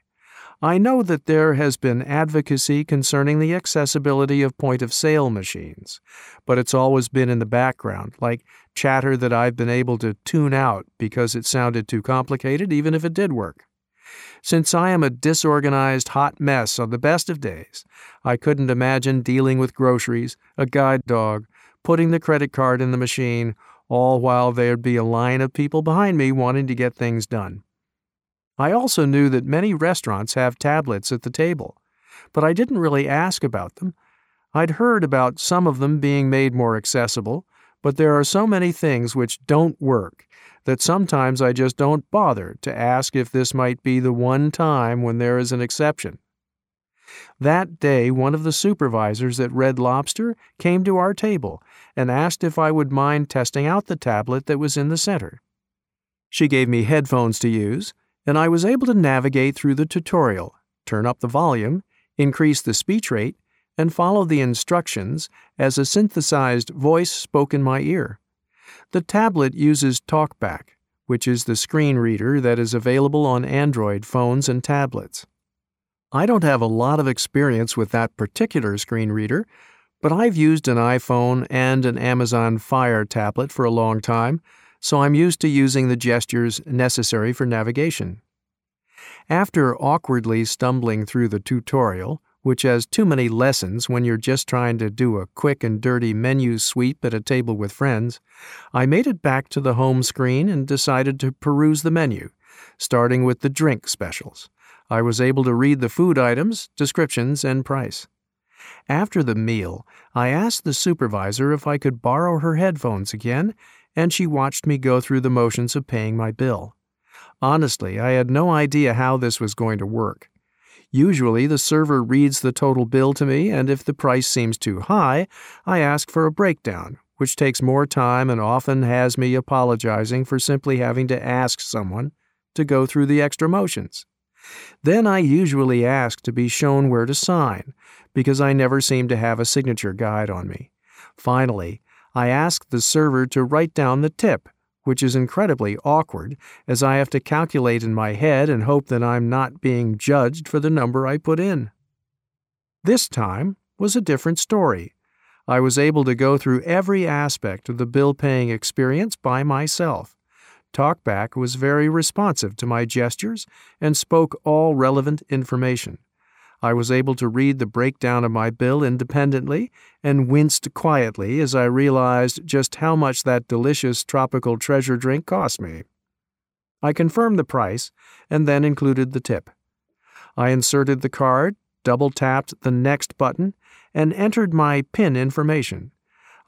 I know that there has been advocacy concerning the accessibility of point of sale machines, but it's always been in the background, like chatter that I've been able to tune out because it sounded too complicated, even if it did work. Since I am a disorganized hot mess on the best of days, I couldn't imagine dealing with groceries, a guide dog, putting the credit card in the machine, all while there'd be a line of people behind me wanting to get things done. I also knew that many restaurants have tablets at the table, but I didn't really ask about them. I'd heard about some of them being made more accessible, but there are so many things which don't work that sometimes I just don't bother to ask if this might be the one time when there is an exception. That day, one of the supervisors at Red Lobster came to our table and asked if I would mind testing out the tablet that was in the center. She gave me headphones to use, and I was able to navigate through the tutorial, turn up the volume, increase the speech rate, and follow the instructions as a synthesized voice spoke in my ear. The tablet uses TalkBack, which is the screen reader that is available on Android phones and tablets. I don't have a lot of experience with that particular screen reader, but I've used an iPhone and an Amazon Fire tablet for a long time, so I'm used to using the gestures necessary for navigation. After awkwardly stumbling through the tutorial, which has too many lessons when you're just trying to do a quick and dirty menu sweep at a table with friends, I made it back to the home screen and decided to peruse the menu, starting with the drink specials. I was able to read the food items, descriptions, and price. After the meal, I asked the supervisor if I could borrow her headphones again, and she watched me go through the motions of paying my bill. Honestly, I had no idea how this was going to work. Usually, the server reads the total bill to me, and if the price seems too high, I ask for a breakdown, which takes more time and often has me apologizing for simply having to ask someone to go through the extra motions. Then I usually ask to be shown where to sign, because I never seem to have a signature guide on me. Finally, I ask the server to write down the tip, which is incredibly awkward, as I have to calculate in my head and hope that I'm not being judged for the number I put in. This time was a different story. I was able to go through every aspect of the bill paying experience by myself. TalkBack was very responsive to my gestures and spoke all relevant information. I was able to read the breakdown of my bill independently and winced quietly as I realized just how much that delicious tropical treasure drink cost me. I confirmed the price and then included the tip. I inserted the card, double tapped the next button, and entered my PIN information.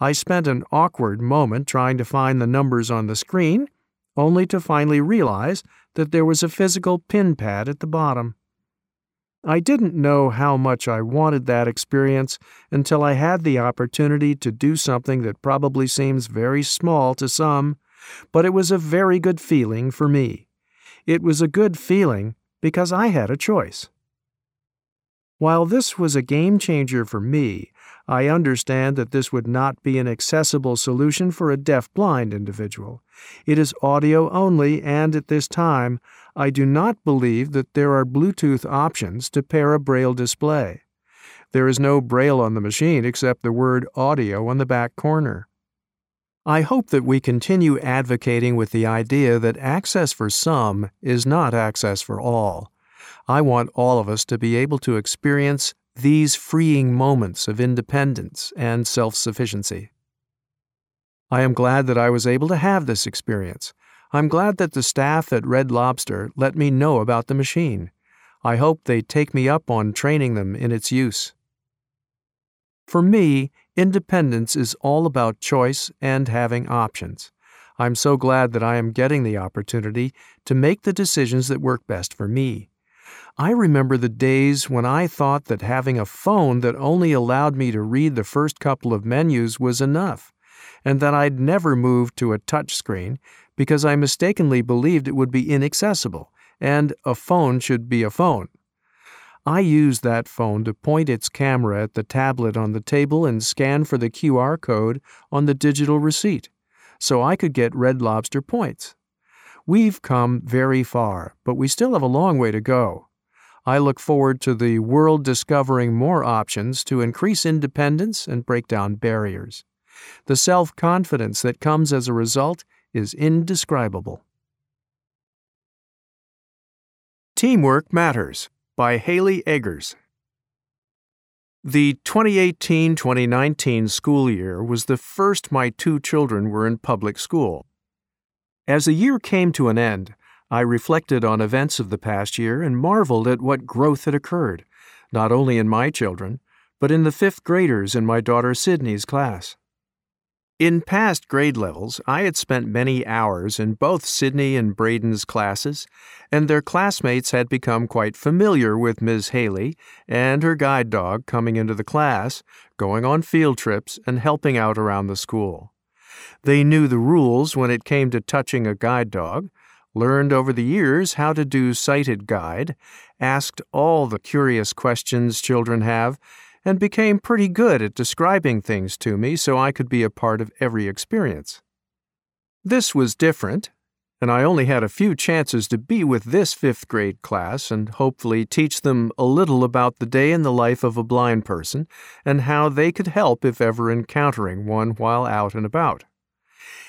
I spent an awkward moment trying to find the numbers on the screen only to finally realize that there was a physical pin pad at the bottom. I didn't know how much I wanted that experience until I had the opportunity to do something that probably seems very small to some, but it was a very good feeling for me. It was a good feeling because I had a choice. While this was a game changer for me, I understand that this would not be an accessible solution for a deaf-blind individual. It is audio only, and at this time, I do not believe that there are Bluetooth options to pair a Braille display. There is no Braille on the machine except the word audio on the back corner. I hope that we continue advocating with the idea that access for some is not access for all. I want all of us to be able to experience these freeing moments of independence and self sufficiency. I am glad that I was able to have this experience. I'm glad that the staff at Red Lobster let me know about the machine. I hope they take me up on training them in its use. For me, independence is all about choice and having options. I'm so glad that I am getting the opportunity to make the decisions that work best for me. I remember the days when I thought that having a phone that only allowed me to read the first couple of menus was enough, and that I'd never move to a touch screen because I mistakenly believed it would be inaccessible, and a phone should be a phone. I used that phone to point its camera at the tablet on the table and scan for the QR code on the digital receipt so I could get Red Lobster points. We've come very far, but we still have a long way to go. I look forward to the world discovering more options to increase independence and break down barriers. The self confidence that comes as a result is indescribable. Teamwork Matters by Haley Eggers. The 2018 2019 school year was the first my two children were in public school. As the year came to an end, I reflected on events of the past year and marveled at what growth had occurred, not only in my children, but in the fifth graders in my daughter Sydney's class. In past grade levels, I had spent many hours in both Sydney and Braden's classes, and their classmates had become quite familiar with Ms. Haley and her guide dog coming into the class, going on field trips, and helping out around the school. They knew the rules when it came to touching a guide dog, learned over the years how to do sighted guide, asked all the curious questions children have, and became pretty good at describing things to me so I could be a part of every experience. This was different, and I only had a few chances to be with this fifth grade class and hopefully teach them a little about the day in the life of a blind person and how they could help if ever encountering one while out and about.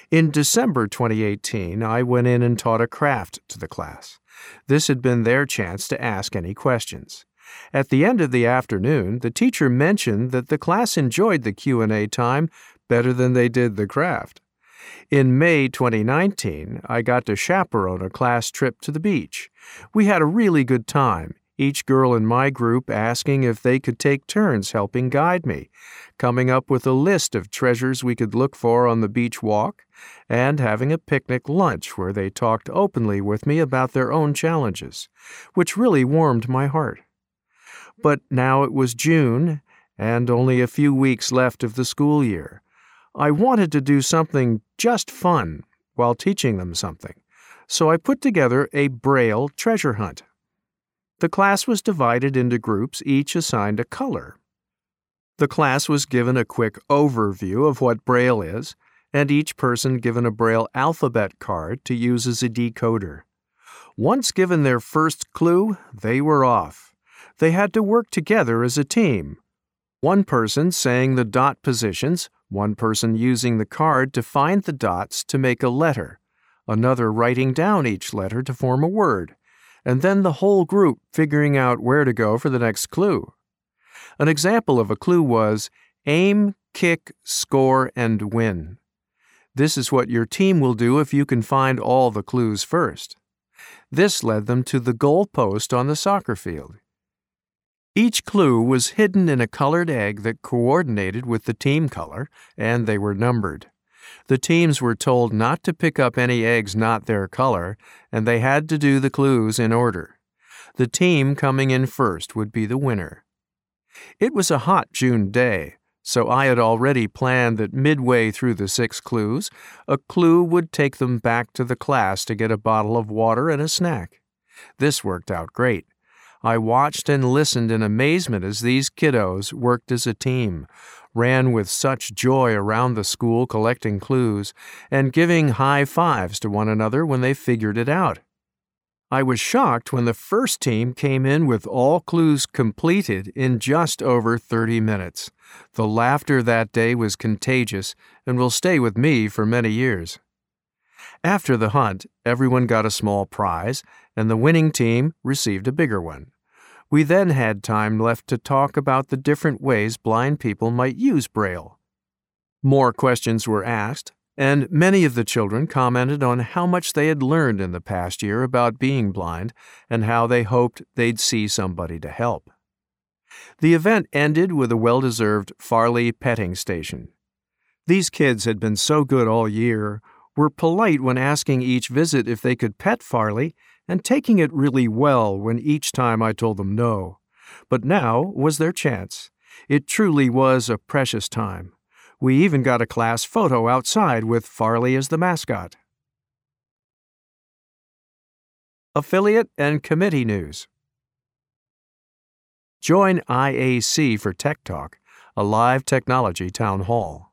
In December 2018, I went in and taught a craft to the class. This had been their chance to ask any questions. At the end of the afternoon, the teacher mentioned that the class enjoyed the Q&A time better than they did the craft. In May 2019, I got to chaperone a class trip to the beach. We had a really good time, each girl in my group asking if they could take turns helping guide me, coming up with a list of treasures we could look for on the beach walk, and having a picnic lunch where they talked openly with me about their own challenges, which really warmed my heart. But now it was June, and only a few weeks left of the school year. I wanted to do something just fun while teaching them something, so I put together a Braille treasure hunt. The class was divided into groups, each assigned a color. The class was given a quick overview of what Braille is, and each person given a Braille alphabet card to use as a decoder. Once given their first clue, they were off they had to work together as a team. One person saying the dot positions, one person using the card to find the dots to make a letter, another writing down each letter to form a word, and then the whole group figuring out where to go for the next clue. An example of a clue was aim, kick, score, and win. This is what your team will do if you can find all the clues first. This led them to the goal post on the soccer field. Each clue was hidden in a colored egg that coordinated with the team color, and they were numbered. The teams were told not to pick up any eggs not their color, and they had to do the clues in order. The team coming in first would be the winner. It was a hot June day, so I had already planned that midway through the six clues, a clue would take them back to the class to get a bottle of water and a snack. This worked out great. I watched and listened in amazement as these kiddos worked as a team, ran with such joy around the school collecting clues, and giving high fives to one another when they figured it out. I was shocked when the first team came in with all clues completed in just over 30 minutes. The laughter that day was contagious and will stay with me for many years. After the hunt, everyone got a small prize, and the winning team received a bigger one. We then had time left to talk about the different ways blind people might use Braille. More questions were asked, and many of the children commented on how much they had learned in the past year about being blind and how they hoped they'd see somebody to help. The event ended with a well deserved Farley petting station. These kids had been so good all year, were polite when asking each visit if they could pet Farley, and taking it really well when each time I told them no. But now was their chance. It truly was a precious time. We even got a class photo outside with Farley as the mascot. Affiliate and Committee News Join IAC for Tech Talk, a live technology town hall.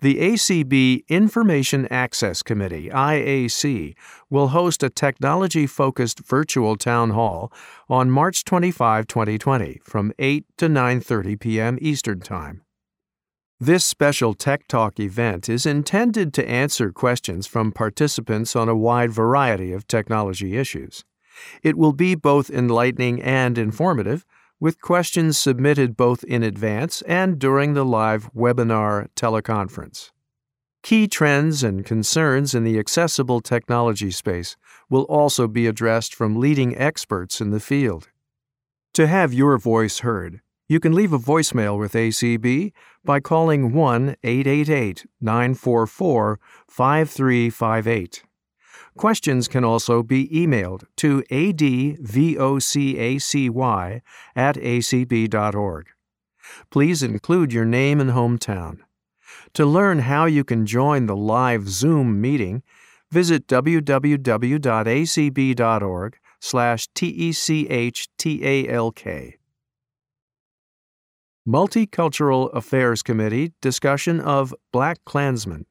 The ACB Information Access Committee, IAC, will host a technology focused virtual town hall on March 25, 2020, from 8 to 9:30 p.m. Eastern Time. This special Tech Talk event is intended to answer questions from participants on a wide variety of technology issues. It will be both enlightening and informative, with questions submitted both in advance and during the live webinar teleconference. Key trends and concerns in the accessible technology space will also be addressed from leading experts in the field. To have your voice heard, you can leave a voicemail with ACB by calling 1 888 944 5358. Questions can also be emailed to advocacy at acb.org. Please include your name and hometown. To learn how you can join the live Zoom meeting, visit www.acb.org slash techtalk. Multicultural Affairs Committee discussion of Black Klansman.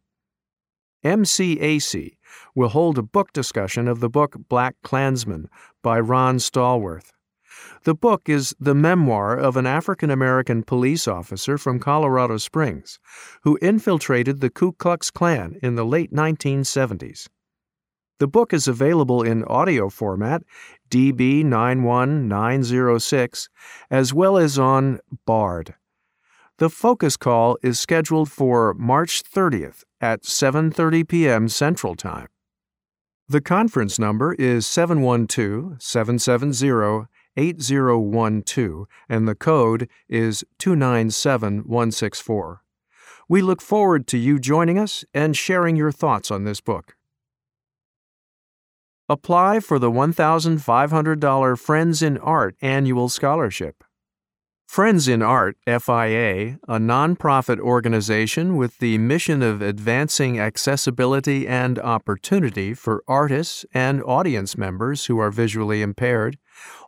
MCAC will hold a book discussion of the book Black Klansman by Ron Stallworth. The book is the memoir of an African American police officer from Colorado Springs who infiltrated the Ku Klux Klan in the late 1970s. The book is available in audio format, DB 91906, as well as on Bard. The focus call is scheduled for March 30th at 7:30 p.m. Central Time. The conference number is 712-770-8012 and the code is 297164. We look forward to you joining us and sharing your thoughts on this book. Apply for the $1,500 Friends in Art Annual Scholarship. Friends in Art, FIA, a nonprofit organization with the mission of advancing accessibility and opportunity for artists and audience members who are visually impaired,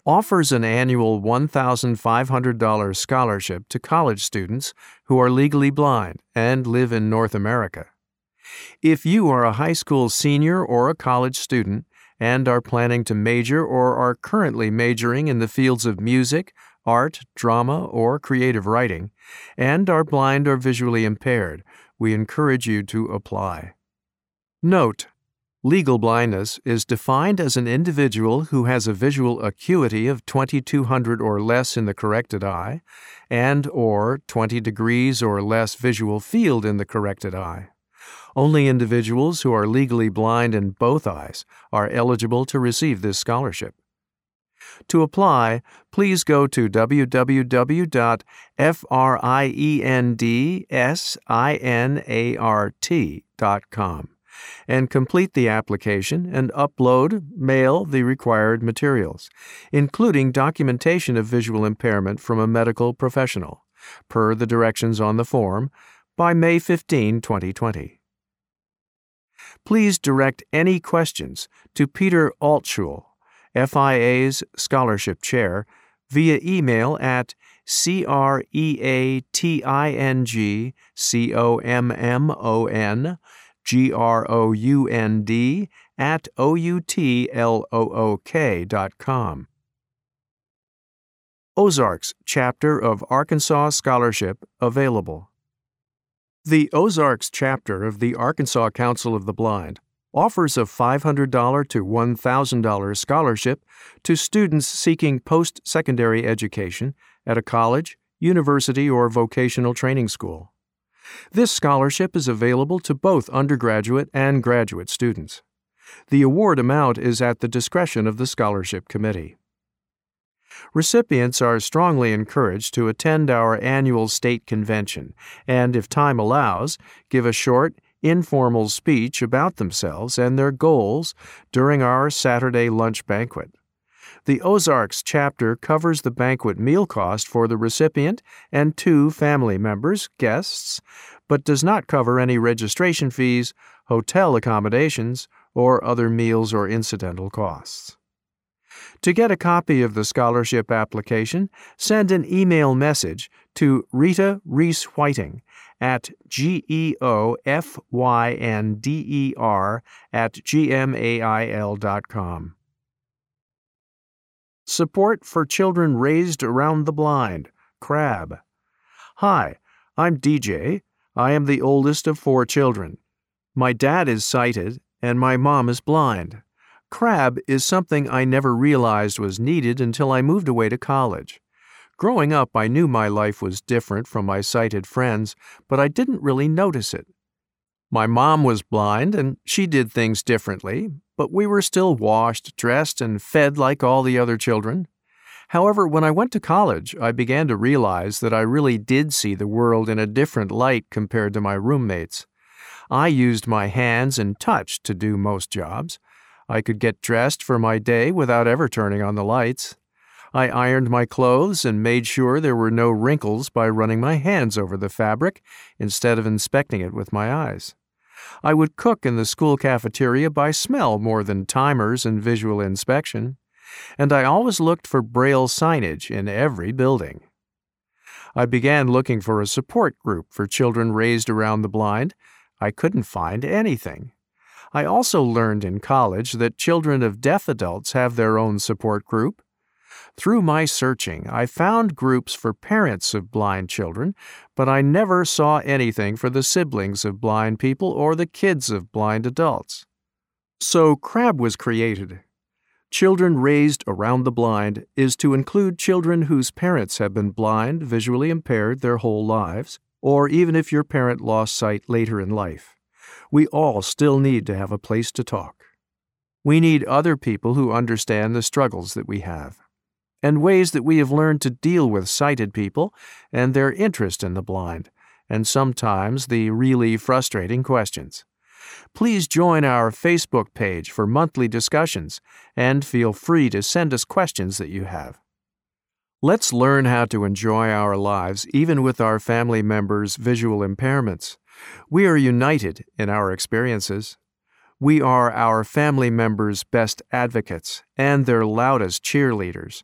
offers an annual $1,500 scholarship to college students who are legally blind and live in North America. If you are a high school senior or a college student, and are planning to major or are currently majoring in the fields of music, art, drama, or creative writing, and are blind or visually impaired, we encourage you to apply. Note Legal blindness is defined as an individual who has a visual acuity of 2200 or less in the corrected eye and or 20 degrees or less visual field in the corrected eye. Only individuals who are legally blind in both eyes are eligible to receive this scholarship. To apply, please go to www.friendsinart.com and complete the application and upload, mail the required materials, including documentation of visual impairment from a medical professional, per the directions on the form, by May 15, 2020 please direct any questions to Peter Altschul, FIA's Scholarship Chair, via email at c-r-e-a-t-i-n-g-c-o-m-m-o-n g-r-o-u-n-d at o-u-t-l-o-o-k dot com. Ozarks chapter of Arkansas Scholarship available. The Ozarks chapter of the Arkansas Council of the Blind offers a $500 to $1,000 scholarship to students seeking post secondary education at a college, university, or vocational training school. This scholarship is available to both undergraduate and graduate students. The award amount is at the discretion of the scholarship committee. Recipients are strongly encouraged to attend our annual state convention and, if time allows, give a short, informal speech about themselves and their goals during our Saturday lunch banquet. The Ozarks chapter covers the banquet meal cost for the recipient and two family members, guests, but does not cover any registration fees, hotel accommodations, or other meals or incidental costs. To get a copy of the scholarship application, send an email message to Rita Reese Whiting at G-E-O-F-Y-N-D-E-R at gmail.com. Support for Children Raised Around the Blind, CRAB. Hi, I'm DJ. I am the oldest of four children. My dad is sighted and my mom is blind. CRAB is something I never realized was needed until I moved away to college. Growing up, I knew my life was different from my sighted friends, but I didn't really notice it. My mom was blind and she did things differently, but we were still washed, dressed, and fed like all the other children. However, when I went to college, I began to realize that I really did see the world in a different light compared to my roommates. I used my hands and touch to do most jobs. I could get dressed for my day without ever turning on the lights. I ironed my clothes and made sure there were no wrinkles by running my hands over the fabric instead of inspecting it with my eyes. I would cook in the school cafeteria by smell more than timers and visual inspection, and I always looked for braille signage in every building. I began looking for a support group for children raised around the blind. I couldn't find anything. I also learned in college that children of deaf adults have their own support group. Through my searching, I found groups for parents of blind children, but I never saw anything for the siblings of blind people or the kids of blind adults. So CRAB was created. Children Raised Around the Blind is to include children whose parents have been blind, visually impaired their whole lives, or even if your parent lost sight later in life we all still need to have a place to talk. We need other people who understand the struggles that we have, and ways that we have learned to deal with sighted people and their interest in the blind, and sometimes the really frustrating questions. Please join our Facebook page for monthly discussions and feel free to send us questions that you have. Let's learn how to enjoy our lives even with our family members' visual impairments. We are united in our experiences. We are our family members' best advocates and their loudest cheerleaders.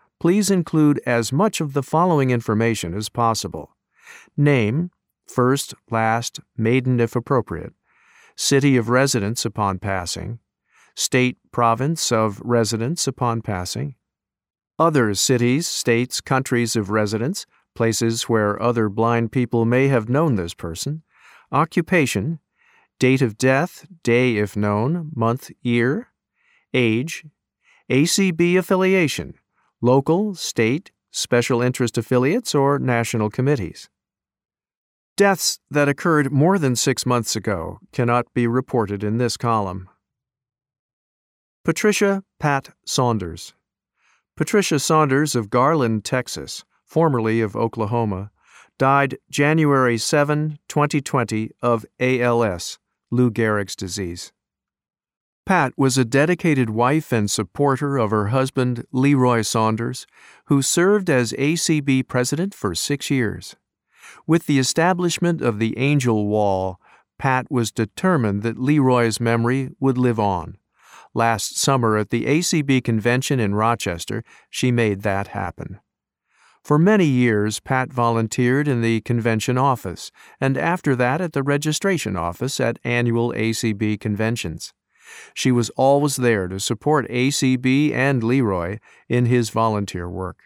please include as much of the following information as possible. Name, first, last, maiden if appropriate, city of residence upon passing, state, province of residence upon passing, other cities, states, countries of residence, places where other blind people may have known this person, occupation, date of death, day if known, month, year, age, ACB affiliation, local, state, special interest affiliates, or national committees. Deaths that occurred more than six months ago cannot be reported in this column. Patricia Pat Saunders. Patricia Saunders of Garland, Texas, formerly of Oklahoma, died January 7, 2020, of ALS, Lou Gehrig's disease. Pat was a dedicated wife and supporter of her husband, Leroy Saunders, who served as ACB president for six years. With the establishment of the Angel Wall, Pat was determined that Leroy's memory would live on. Last summer at the ACB convention in Rochester, she made that happen. For many years, Pat volunteered in the convention office, and after that at the registration office at annual ACB conventions. She was always there to support ACB and Leroy in his volunteer work.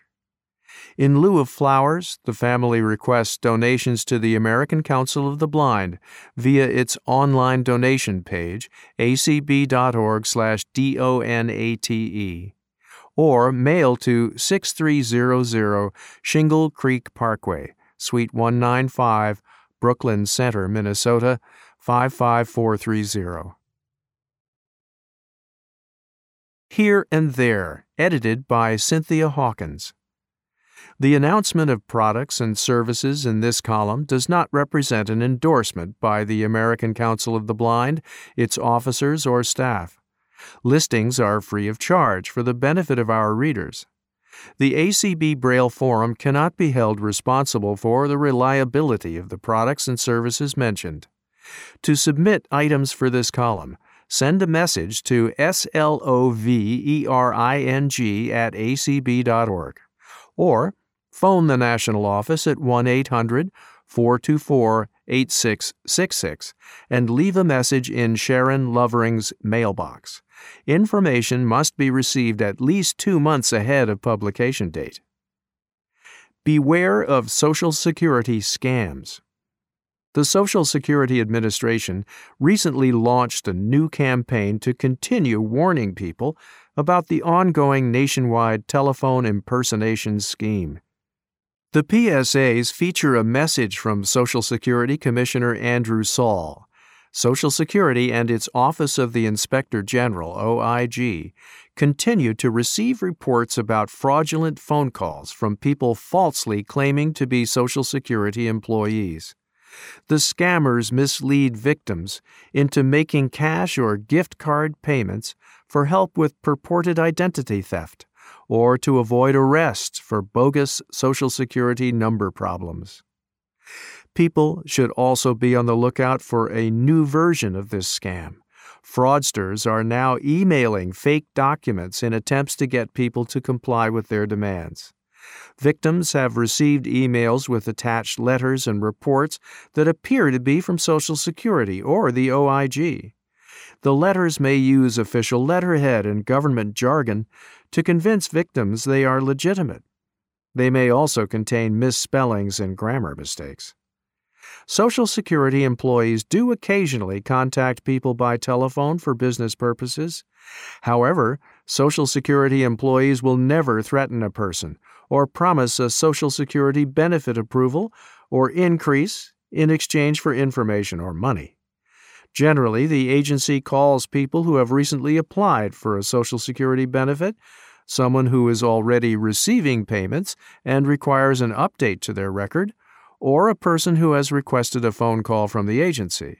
In lieu of flowers, the family requests donations to the American Council of the Blind via its online donation page, acb.org/donate, or mail to 6300 Shingle Creek Parkway, Suite 195, Brooklyn Center, Minnesota 55430. Here and There, edited by Cynthia Hawkins. The announcement of products and services in this column does not represent an endorsement by the American Council of the Blind, its officers, or staff. Listings are free of charge for the benefit of our readers. The ACB Braille Forum cannot be held responsible for the reliability of the products and services mentioned. To submit items for this column, send a message to slovering at acb.org or phone the national office at 1 800 424 8666 and leave a message in Sharon Lovering's mailbox. Information must be received at least two months ahead of publication date. Beware of Social Security scams. The Social Security Administration recently launched a new campaign to continue warning people about the ongoing nationwide telephone impersonation scheme. The PSAs feature a message from Social Security Commissioner Andrew Saul. Social Security and its Office of the Inspector General, OIG, continue to receive reports about fraudulent phone calls from people falsely claiming to be Social Security employees. The scammers mislead victims into making cash or gift card payments for help with purported identity theft or to avoid arrest for bogus Social Security number problems. People should also be on the lookout for a new version of this scam. Fraudsters are now emailing fake documents in attempts to get people to comply with their demands. Victims have received emails with attached letters and reports that appear to be from Social Security or the OIG. The letters may use official letterhead and government jargon to convince victims they are legitimate. They may also contain misspellings and grammar mistakes. Social Security employees do occasionally contact people by telephone for business purposes. However, Social Security employees will never threaten a person or promise a Social Security benefit approval or increase in exchange for information or money. Generally, the agency calls people who have recently applied for a Social Security benefit, someone who is already receiving payments and requires an update to their record, or a person who has requested a phone call from the agency.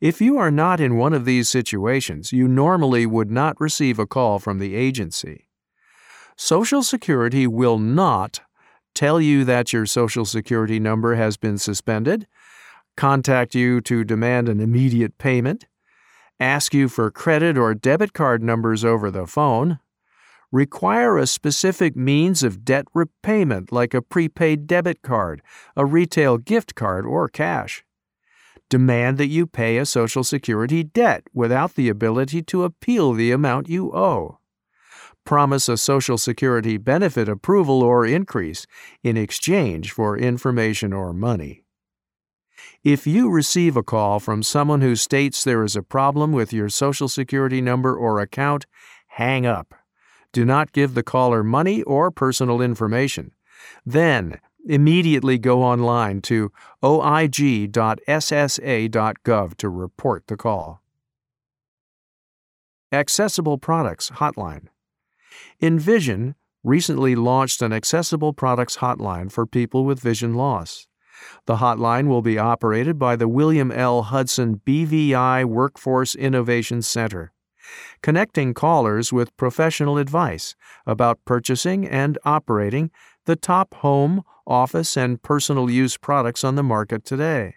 If you are not in one of these situations, you normally would not receive a call from the agency. Social Security will not tell you that your Social Security number has been suspended, contact you to demand an immediate payment, ask you for credit or debit card numbers over the phone, require a specific means of debt repayment like a prepaid debit card, a retail gift card, or cash. Demand that you pay a Social Security debt without the ability to appeal the amount you owe promise a Social Security benefit approval or increase in exchange for information or money. If you receive a call from someone who states there is a problem with your Social Security number or account, hang up. Do not give the caller money or personal information. Then, immediately go online to oig.ssa.gov to report the call. Accessible Products Hotline Envision recently launched an accessible products hotline for people with vision loss. The hotline will be operated by the William L. Hudson BVI Workforce Innovation Center, connecting callers with professional advice about purchasing and operating the top home, office, and personal use products on the market today.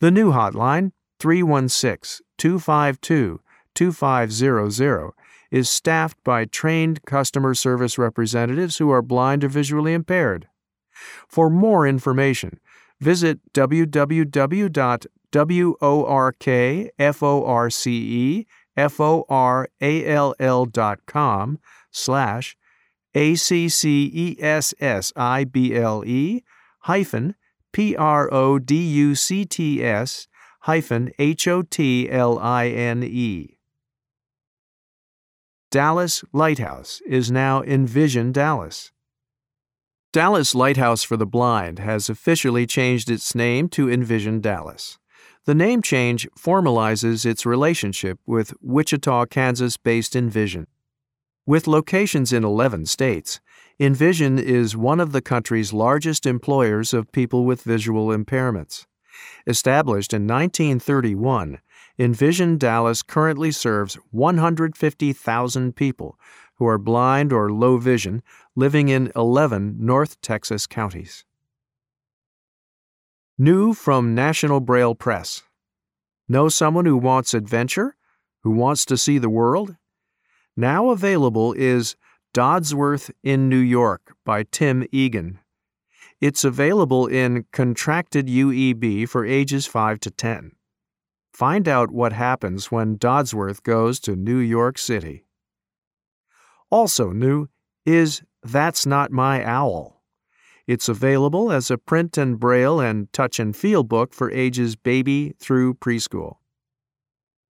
The new hotline, 316 252 2500, is staffed by trained customer service representatives who are blind or visually impaired. For more information, visit www.workforcefall.com slash A-C-C-E-S-S-I-B-L-E hyphen P-R-O-D-U-C-T-S hyphen H-O-T-L-I-N-E. Dallas Lighthouse is now Envision Dallas. Dallas Lighthouse for the Blind has officially changed its name to Envision Dallas. The name change formalizes its relationship with Wichita, Kansas based Envision. With locations in 11 states, Envision is one of the country's largest employers of people with visual impairments. Established in 1931, Envision Dallas currently serves 150,000 people who are blind or low vision living in 11 North Texas counties. New from National Braille Press. Know someone who wants adventure? Who wants to see the world? Now available is Dodsworth in New York by Tim Egan. It's available in contracted UEB for ages 5 to 10. Find out what happens when Dodsworth goes to New York City. Also new is That's Not My Owl. It's available as a print and braille and touch and feel book for ages baby through preschool.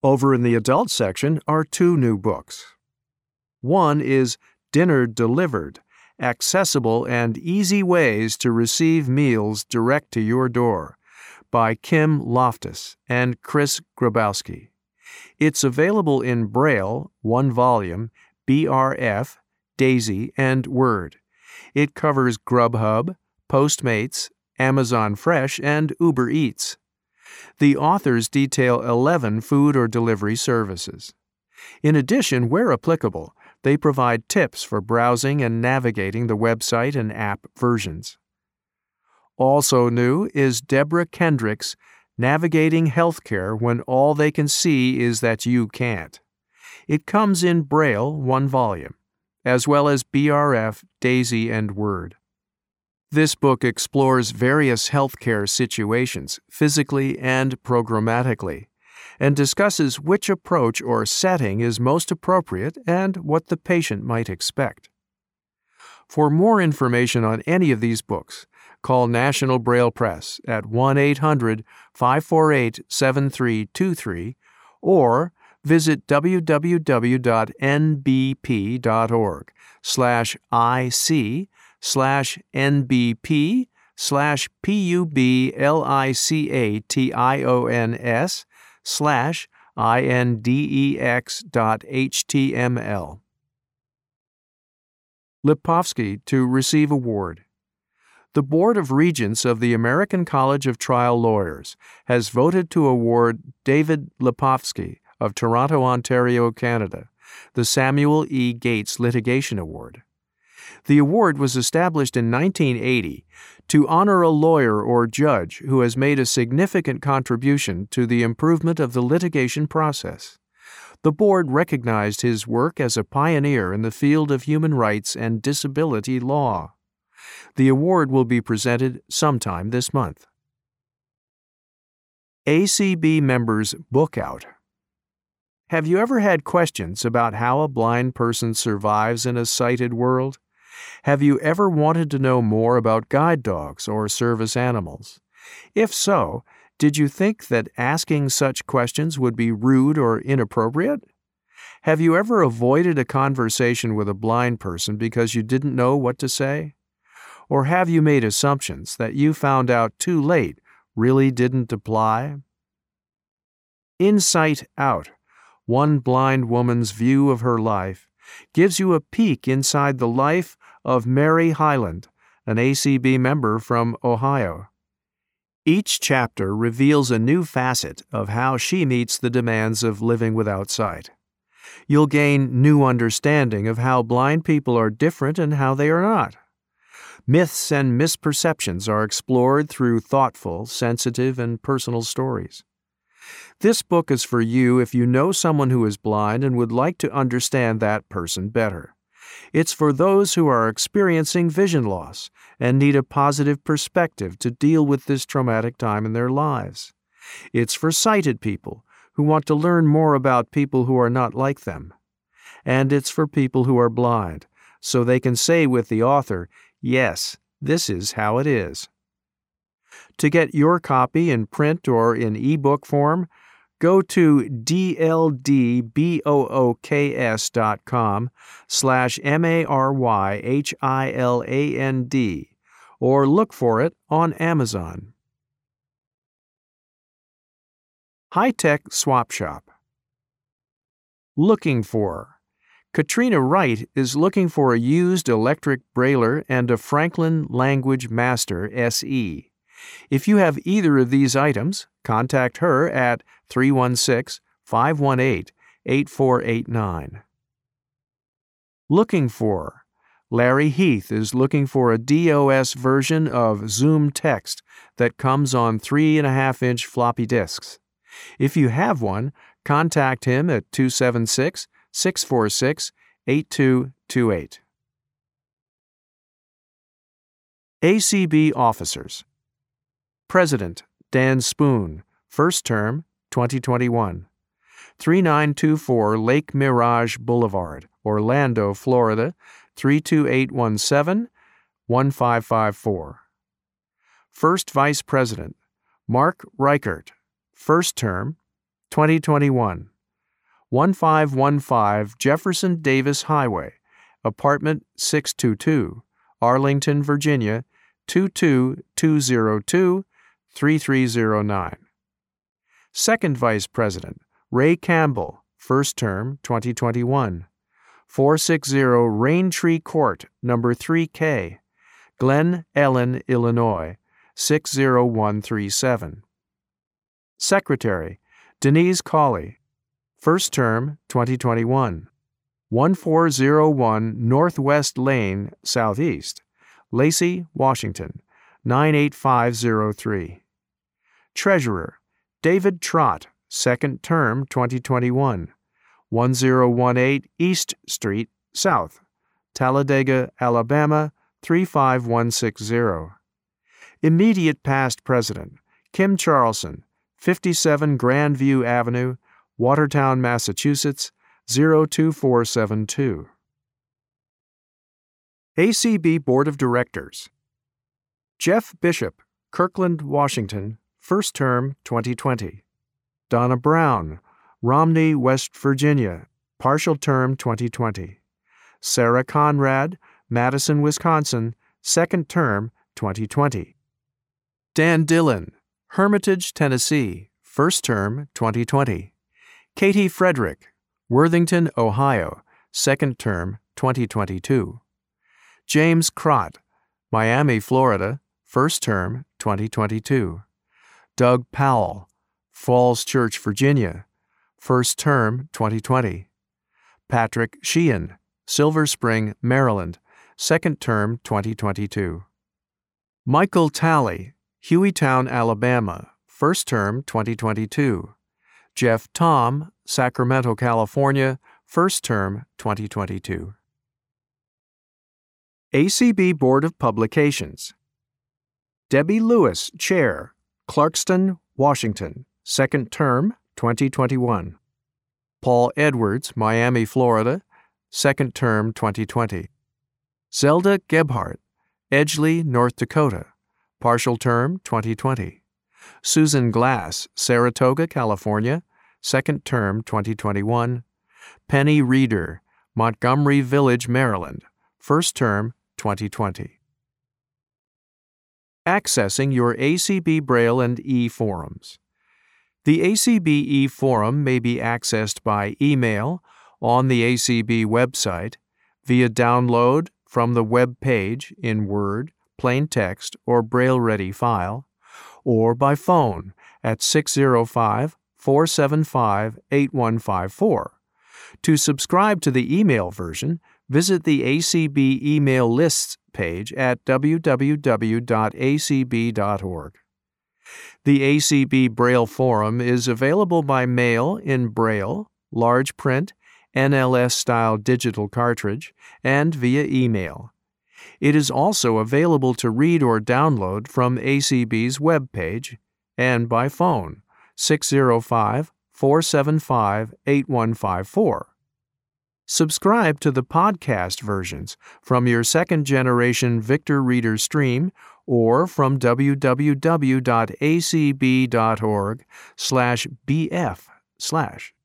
Over in the adult section are two new books. One is Dinner Delivered Accessible and Easy Ways to Receive Meals Direct to Your Door by Kim Loftus and Chris Grabowski. It's available in Braille, one volume, BRF, Daisy, and Word. It covers Grubhub, Postmates, Amazon Fresh, and Uber Eats. The authors detail 11 food or delivery services. In addition, where applicable, they provide tips for browsing and navigating the website and app versions. Also new is Deborah Kendrick's Navigating Healthcare When All They Can See Is That You Can't. It comes in Braille, one volume, as well as BRF, Daisy, and Word. This book explores various healthcare situations, physically and programmatically and discusses which approach or setting is most appropriate and what the patient might expect. For more information on any of these books, call National Braille Press at 1 800 548 7323 or visit www.nbp.org slash ic slash nbp slash p-u-b-l-i-c-a-t-i-o-n-s slash index dot html. Lepofsky to receive award. The Board of Regents of the American College of Trial Lawyers has voted to award David Lepofsky of Toronto, Ontario, Canada, the Samuel E. Gates Litigation Award. The award was established in 1980 to honor a lawyer or judge who has made a significant contribution to the improvement of the litigation process. The board recognized his work as a pioneer in the field of human rights and disability law. The award will be presented sometime this month. ACB Members Book Out Have you ever had questions about how a blind person survives in a sighted world? Have you ever wanted to know more about guide dogs or service animals? If so, did you think that asking such questions would be rude or inappropriate? Have you ever avoided a conversation with a blind person because you didn't know what to say? Or have you made assumptions that you found out too late really didn't apply? Insight Out One Blind Woman's View of Her Life gives you a peek inside the life of Mary Hiland, an ACB member from Ohio. Each chapter reveals a new facet of how she meets the demands of living without sight. You'll gain new understanding of how blind people are different and how they are not. Myths and misperceptions are explored through thoughtful, sensitive, and personal stories. This book is for you if you know someone who is blind and would like to understand that person better. It's for those who are experiencing vision loss and need a positive perspective to deal with this traumatic time in their lives. It's for sighted people who want to learn more about people who are not like them. And it's for people who are blind, so they can say with the author, Yes, this is how it is. To get your copy in print or in ebook form, go to dldbooks.com slash M-A-R-Y-H-I-L-A-N-D or look for it on Amazon. High Tech Swap Shop Looking for Katrina Wright is looking for a used electric brailer and a Franklin Language Master SE. If you have either of these items, contact her at 316 518 8489. Looking for Larry Heath is looking for a DOS version of Zoom Text that comes on 3.5 inch floppy disks. If you have one, contact him at 276 646 8228. ACB Officers President Dan Spoone, first term, 2021. 3924 Lake Mirage Boulevard, Orlando, Florida 32817 1554. First Vice President Mark Richert, first term, 2021. 1515 Jefferson Davis Highway, Apartment 622, Arlington, Virginia 22202 3309. Second Vice President Ray Campbell, first term 2021. 460 Raintree Court, number 3K, Glen Ellyn, Illinois 60137. Secretary Denise Colley, first term 2021. 1401 Northwest Lane, Southeast, Lacey, Washington 98503. Treasurer David Trott, second term 2021. 1018 East Street, South, Talladega, Alabama 35160. Immediate past president Kim Charlson, 57 Grandview Avenue, Watertown, Massachusetts 02472. ACB Board of Directors Jeff Bishop, Kirkland, Washington, first term 2020. Donna Brown, Romney, West Virginia, partial term 2020. Sarah Conrad, Madison, Wisconsin, second term 2020. Dan Dillon, Hermitage, Tennessee, first term 2020. Katie Frederick, Worthington, Ohio, second term 2022. James Kracht, Miami, Florida, first term 2022. Doug Powell, Falls Church, Virginia, first term 2020. Patrick Sheehan, Silver Spring, Maryland, second term 2022. Michael Talley, Hueytown, Alabama, first term 2022. Jeff Thom, Sacramento, California, first term 2022. ACB Board of Publications. Debbie Lewis, Chair, Clarkston, Washington, second term 2021. Paul Edwards, Miami, Florida, second term 2020. Zelda Gebhardt, Edgeley, North Dakota, partial term 2020. Susan Glass, Saratoga, California, second term 2021. Penny Reeder, Montgomery Village, Maryland, first term 2020. Accessing your ACB Braille and E forums. The ACBE forum may be accessed by email, on the ACB website, via download from the web page in Word, plain text, or Braille Ready file, or by phone at 605 475 8154. To subscribe to the email version, visit the ACB email lists page at www.acb.org. The ACB Braille Forum is available by mail in Braille, large print, NLS style digital cartridge, and via email. It is also available to read or download from ACB's webpage and by phone 605 475 8154. Subscribe to the podcast versions from your second generation Victor Reader stream or from www.acb.org slash bf slash